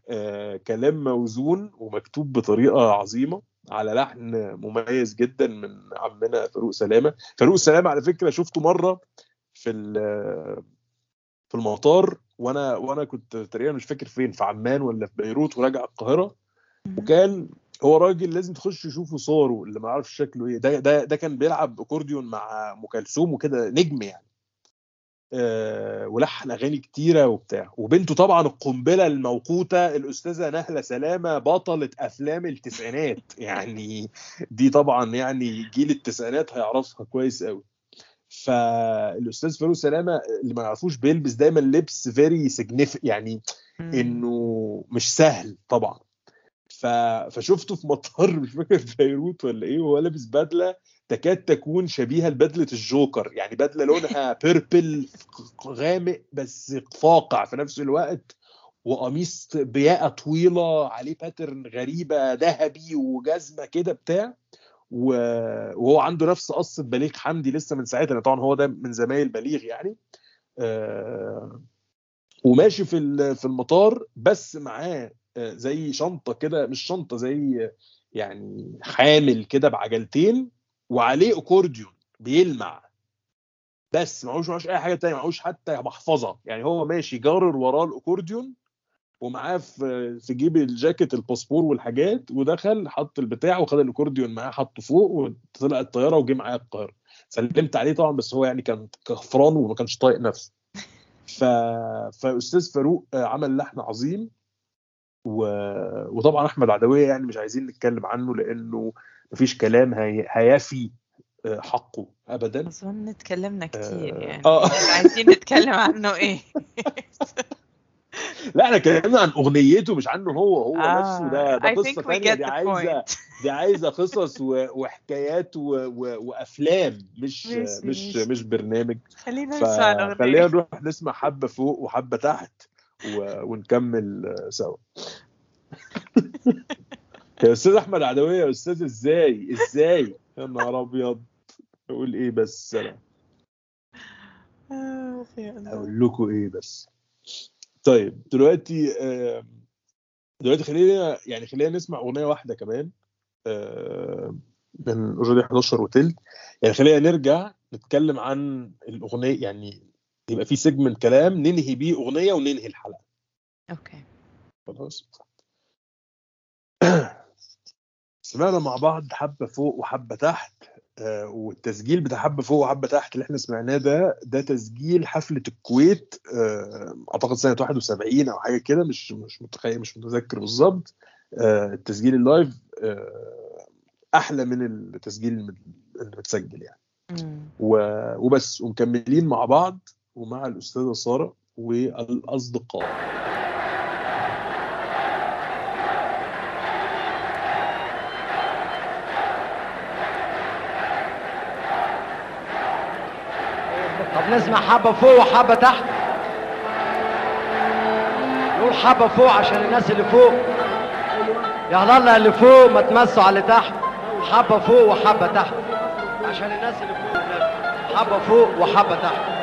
آه كلام موزون ومكتوب بطريقة عظيمة على لحن مميز جدا من عمنا فاروق سلامة. فاروق سلامة على فكرة شفته مرة في ال- في المطار وأنا وأنا كنت تقريبا مش فاكر فين في عمان ولا في بيروت وراجع القاهرة. وكان هو راجل لازم تخش تشوفوا صوره اللي ما يعرفش شكله إيه. ده ده ده كان بيلعب أكورديون مع أم كلثوم وكده نجم يعني. آه ولحن أغاني كتيرة وبتاع. وبنته طبعا القنبلة الموقوتة الأستاذة نهلة سلامة بطلة أفلام التسعينات. [laughs] يعني دي طبعا يعني جيل التسعينات هيعرفها كويس قوي فالأستاذ فاروق سلامة اللي ما يعرفوش بيلبس دايما لبس very signif يعني. إنه مش سهل طبعا. ف... فشفته في مطار مش فاكر في بيروت ولا إيه وهو لابس بدلة تكاد تكون شبيهة لبدلة الجوكر. يعني بدلة لونها [laughs] purple غامق بس فاقع في نفس الوقت وقميص بياقة طويلة عليه pattern غريبة ذهبي وجزمة كده بتاع. وهو عنده نفس قصة بليغ حمدي لسه من ساعتها طبعا هو ده من زمايل بليغ يعني. آه، وماشي في في المطار بس معاه آه، زي شنطة كده مش شنطة زي يعني حامل كده بعجلتين وعليه أكورديون بيلمع. بس معهوش معهوش أي حاجة تانية معهوش حتى محفظة. يعني هو ماشي جارر وراه الأكورديون ومعاه في في جيب الجاكيت الباسبور والحاجات ودخل حط البتاع وخد الأكورديون معاه حطه فوق وطلع الطيارة وجه معايا القاهرة. سلمت عليه طبعا بس هو يعني كان كفران وما كانش طايق نفسه. ف... فأستاذ فاروق عمل لحن عظيم و... وطبعا أحمد عدوية يعني مش عايزين نتكلم عنه لأنه مفيش كلام هي... هيفي حقه ابدا. أظن اتكلمنا كتير آه، يعني. آه. عايزين نتكلم عنه إيه. [laughs] [laughs] لا إحنا اتكلمنا عن أغنيته مش عنه هو هو آه، نفسه. ده ده قصة ثانية دي عايزة. [laughs] دي عايزة قصص وحكايات و... و... وأفلام مش مش. مش برنامج. خلينا فخلينا الأغنية. نروح نسمع حبة فوق وحبة تحت و... ونكمل سوا. [laughs] يا أستاذ أحمد عدوية يا أستاذ إزاي؟ إزاي؟ يا نهار أبيض. أقول إيه بس؟ أنا آه،. أقول لكم إيه بس؟ طيب دلوقتي دلوقتي خلينا يعني خلينا نسمع أغنية واحدة كمان من already 11 وتلت. يعني خلينا نرجع نتكلم عن الأغنية يعني يبقى في segment كلام ننهي بيه أغنية وننهي الحلقة. okay. خلاص. [clears throat] سمعنا مع بعض حبة فوق وحبة تحت. والتسجيل بتاع حبة فوق وحبة تحت اللي إحنا سمعناه ده ده تسجيل حفلة الكويت آه، أعتقد سنة 71 أو حاجة كده مش مش متخيل مش متذكر بالظبط. آه، التسجيل اللايف آه، أحلى من التسجيل اللي متسجل يعني. وبس ومكملين مع بعض ومع الأستاذة سارة والأصدقاء. نسمع حبة فوق وحبة تحت. نقول حبة فوق عشان الناس اللي فوق. يا الله اللي فوق ما تمسوا على اللي تحت. حبة فوق وحبة تحت. عشان الناس اللي فوق. حبة فوق وحبة تحت.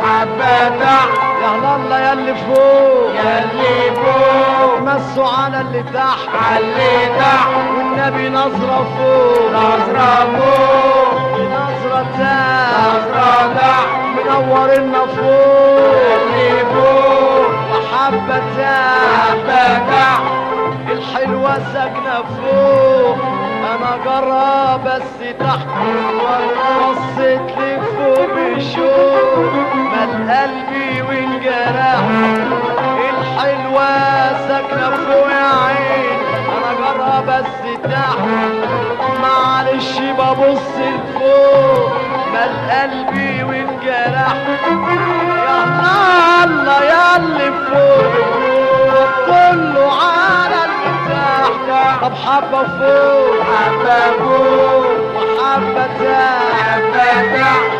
تحت يا الله يا اللي فوق. يا اللي فوق. مسوا على اللي تحت. على اللي تحت. والنبي نظرة فوق. نظرة فوق. نظرة تحت. نظرة تحت. منور لنا فوق. اللي فوق. حبة تحت الحلوة ساكنة فوق. أنا جرى بس تحت. بصيت لفوق بشوق مال قلبي وانجرح. الحلوة ساكنة فوق عين أنا جرى بس تحت معلش ببص لفوق. مال قلبي وانجرح. الله يا اللي فوق. كله على تحت طب حبة فوق. حبة فوق. وحبة تحت حبة تحت.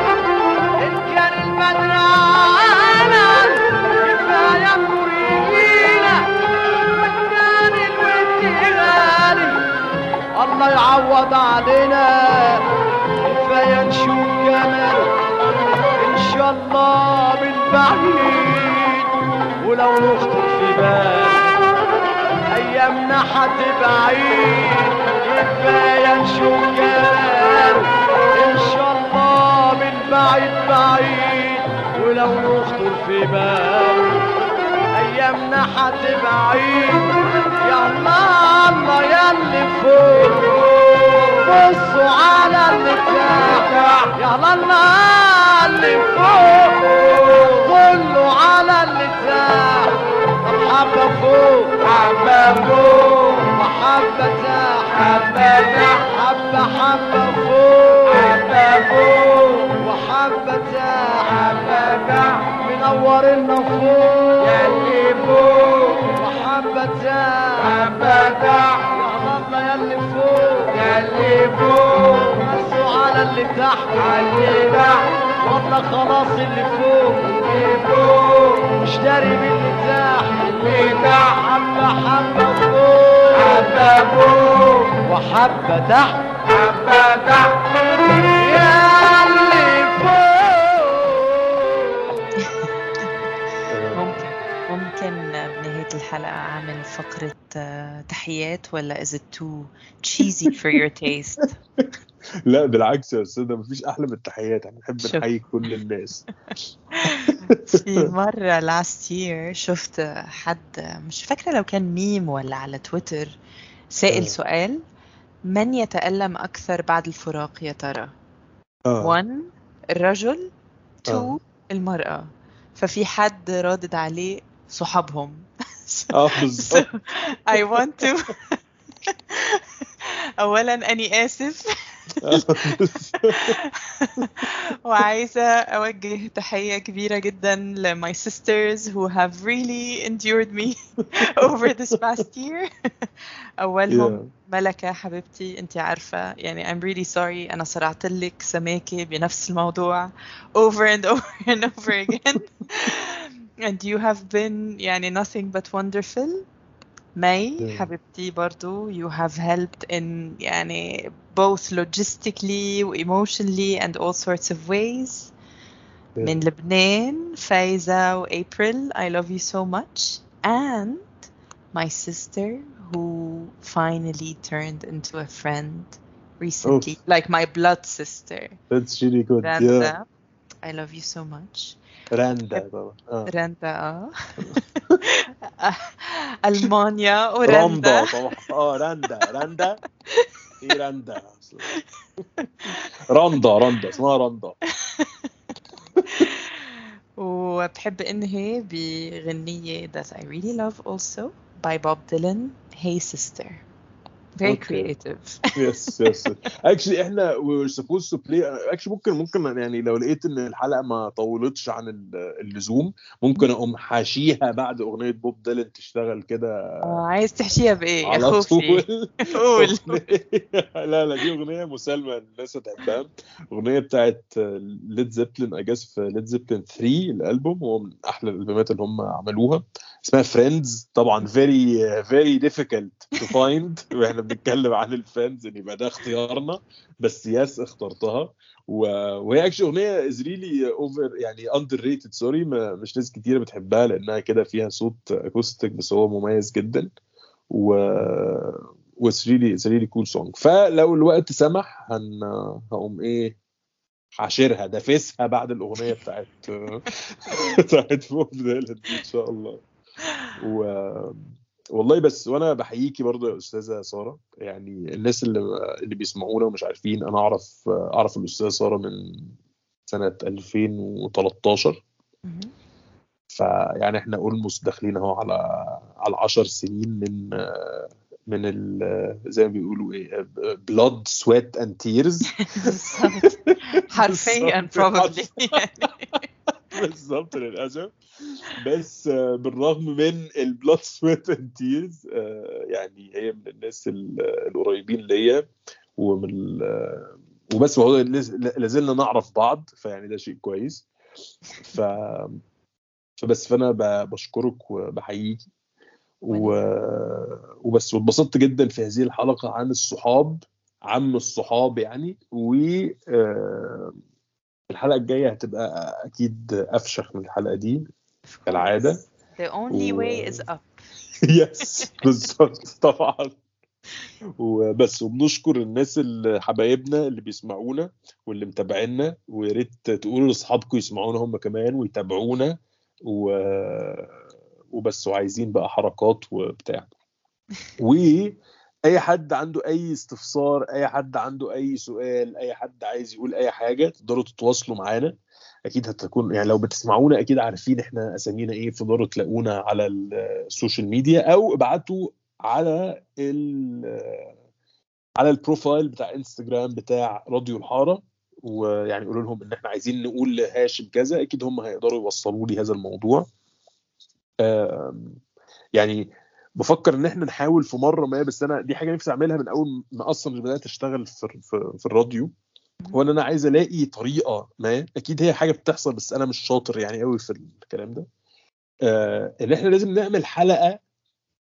الله يعوض علينا. كفاية نشوف جماله إن شاء الله من بعيد. ولو نخطر في بال أيامنا هتبقى عيد كفايه نشوف جماله إن شاء الله من بعيد بعيد. ولو نخطر في بال هتبقى عيد يا الله يا اللي فوق بصوا على اللي يا الله اللي فوق كله على اللي تحت طب حبة فوق. حبة فوق. وحبة تحت حبة تحت حبة حبة فوق. حبة فوق. وحبة تحت حبة تحت منور لنا فوق يا اللي فوق وحبة تحت حبة تحت يا اللي فوق يا اللي فوق مسوا على اللي تحت على اللي تحت والله خلاص اللي فوق اللي فوق مش داري بالمتاح المتاح حبة حبة فوق حبة فوق وحبة تحت حبة تحت الحلقة أعمل فقرة آه، تحيات ولا is it too cheesy for your taste؟ [laughs] لا بالعكس يا أستاذ مفيش أحلى من التحيات إحنا بنحب. نحيي كل الناس [laughs] في مرة last year شفت حد مش فاكرة لو كان ميم ولا على تويتر سائل آه. سؤال من يتألم أكثر بعد الفراق يا ترى؟ آه 1 الرجل 2 آه. المرأة ففي حد رادد عليه صحابهم [laughs] اه بالظبط I want to أولا أني آسف وعايزة أوجه تحية كبيرة جدا ل my sisters who have really endured me [laughs] over this past year [laughs] أولهم Yeah. ملكة حبيبتي أنت عارفة يعني I'm really sorry أنا صرعت لك سماكة بنفس الموضوع over and over and over again and you have been يعني nothing but wonderful مي Yeah. حبيبتي برضو you have helped in يعني both logistically و emotionally and all sorts of ways من لبنان فايزة و April I love you so much and my sister who finally turned into a friend recently like my blood sister That's really good yeah. رندا I love you so much راندا طبعا آه. رندا آه. [laughs] ألمانيا راندا ورندا طبعا. آه راندا راندا. إيه راندا راندا راندا اسمها راندا [laughs] وبحب إنهي بغنية that I really love also by Bob Dylan Hey Sister. Very Okay. creative. yes yes actually إحنا we're supposed to play actually ممكن ممكن يعني لو لقيت إن الحلقة ما طولتش عن ال- اللزوم ممكن أقوم حاشيها بعد أغنية Bob Dylan تشتغل كده. آه، عايز تحشيها بإيه؟ يا على خوفي طول. قول. [laughs] لا لا دي أغنية مسالمه الناس هتحبها. أغنية بتاعت Led Zeppelin I guess في Led Zeppelin 3 الألبوم هو من أحلى الألبومات اللي هم عملوها. اسمها Friends طبعا very very difficult to find وإحنا بنتكلم عن ال friends إن يبقى ده اختيارنا. بس yes اخترتها. وهي actually أغنية is really over يعني underrated sorry مش ناس كتيره بتحبها لأنها كده فيها صوت acoustic بس هو مميز جدا. و what's really it's really cool song فلو الوقت سمح هن هقوم إيه حاشرها دافسها بعد الأغنية بتاعت [laughs] بتاعت فوق إن شاء الله. و والله بس وأنا بحييكي برضو يا أستاذة سارة يعني الناس اللي اللي بيسمعونا ومش عارفين أنا أعرف أعرف الأستاذة سارة من سنة 2013 مهم. فيعني إحنا اولموست داخلين أهو على على 10 سنين من من ال زي ما بيقولوا إيه blood sweat and tears حرفيا probably. يعني [laughs] بالظبط للأسف. بس آه، بالرغم من ال blood sweat and tears يعني هي من الناس ال- القريبين ليا. ومن آه، وبس هو لازلنا نعرف بعض فيعني ده شيء كويس. ف فبس فأنا بشكرك وبحييكي. و... وبس واتبسطت جدا في هذه الحلقة عن الصحاب عم الصحاب يعني و آه، الحلقة الجاية هتبقى أكيد أفشخ من الحلقة دي كالعادة. the only و- way is up. [laughs] يس بالظبط طبعا. وبس وبنشكر الناس اللي حبايبنا اللي بيسمعونا واللي متابعينا ويا ريت تقولوا لأصحابكم يسمعونا هم كمان ويتابعونا و... وبس وعايزين بقى حركات وبتاع. [laughs] واي حد عنده أي استفسار أي حد عنده أي سؤال أي حد عايز يقول أي حاجة تقدروا تتواصلوا معانا. أكيد هتكون يعني لو بتسمعونا أكيد عارفين إحنا أسامينا إيه تقدروا تلاقونا على ال social media أو ابعتوا على ال على ال profile بتاع انستجرام بتاع راديو الحارة. ويعني قولوا لهم إن إحنا عايزين نقول لهاشم كذا أكيد هم هيقدروا يوصلوا لي هذا الموضوع. يعني بفكر إن إحنا نحاول في مرة ما بس أنا دي حاجة نفسي أعملها من أول ما أصلا بدأت أشتغل في في, في الراديو هو إن أنا عايز ألاقي طريقة ما أكيد هي حاجة بتحصل بس أنا مش شاطر يعني قوي في الكلام ده. آه إن إحنا لازم نعمل حلقة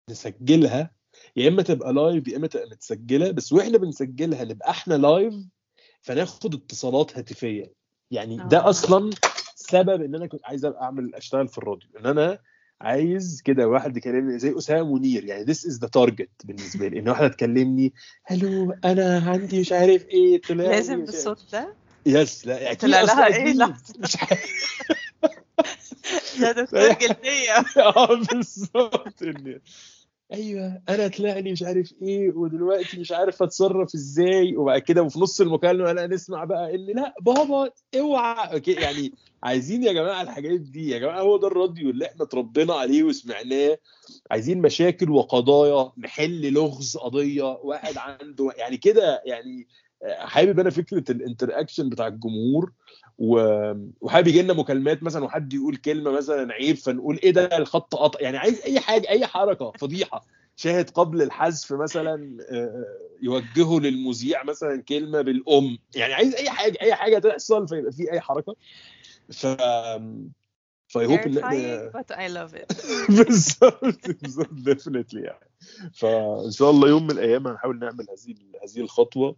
نسجلها يا إما تبقى live يا إما تبقى متسجلة بس وإحنا بنسجلها نبقى إحنا live فناخد اتصالات هاتفية. يعني ده آه. أصلا سبب إن أنا كنت عايز أعمل أشتغل في الراديو. إن أنا عايز كده واحد يكلمني زي أسامة منير. يعني this is the target بالنسبة لي. إن واحدة تكلمني ألو أنا عندي مش عارف إيه. طلع لازم بالصوت ده؟ yes لا أكيد طلع لها إيه؟ أكيد. لحظة؟ مش عارف. [laughs] يا دكتور. [laughs] جلدية. [laughs] آه بالظبط. أيوه أنا طلع لي مش عارف إيه ودلوقتي مش عارف أتصرف إزاي وبعد كده وفي نص المكالمة لا نسمع بقى ان لا بابا اوعى. okay، يعني عايزين يا جماعة الحاجات دي يا جماعة هو ده الراديو اللي إحنا اتربينا عليه وسمعناه. عايزين مشاكل وقضايا نحل لغز قضية واحد عنده يعني كده يعني حابب أنا فكرة ال interaction بتاع الجمهور وحابب يجي لنا مكالمات مثلا وحد يقول كلمة مثلا عيب فنقول إيه ده الخط قطع. يعني عايز أي حاجة أي حركة فضيحة. شاهد قبل الحذف مثلا آه، يوجهه للمذيع مثلا كلمة بالأم. يعني عايز أي حاجة أي حاجة تحصل فيبقى في أي حركة. ف ف I hope إن إحنا but I love it. [laughs] بالظبط بالظبط definitely يعني. فإن شاء الله يوم من الأيام هنحاول نعمل هذه هذه الخطوة.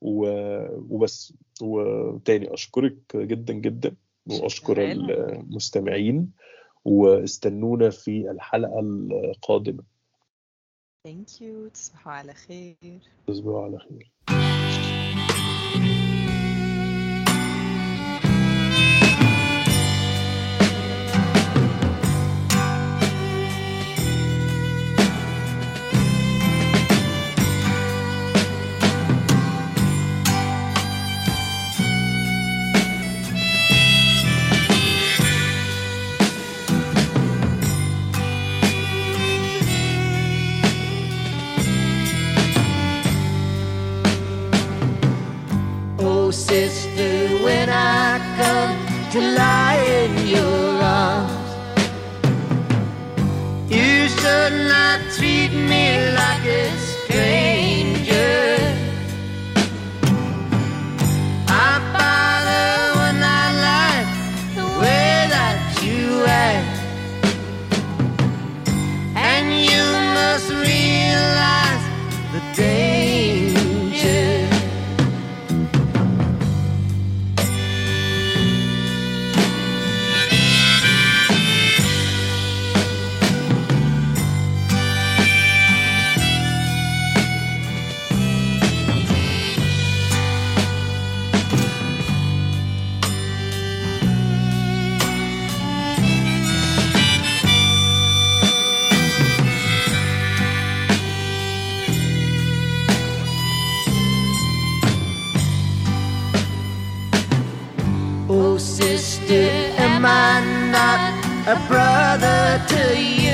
وبس. وتاني أشكرك جدا جدا وأشكر. المستمعين واستنونا في الحلقة القادمة. Thank you. تصبحوا على خير. تصبحوا على خير. Sister, when I come to lie in your arms, you should not treat me like a stranger. Sister, am I not a brother to you?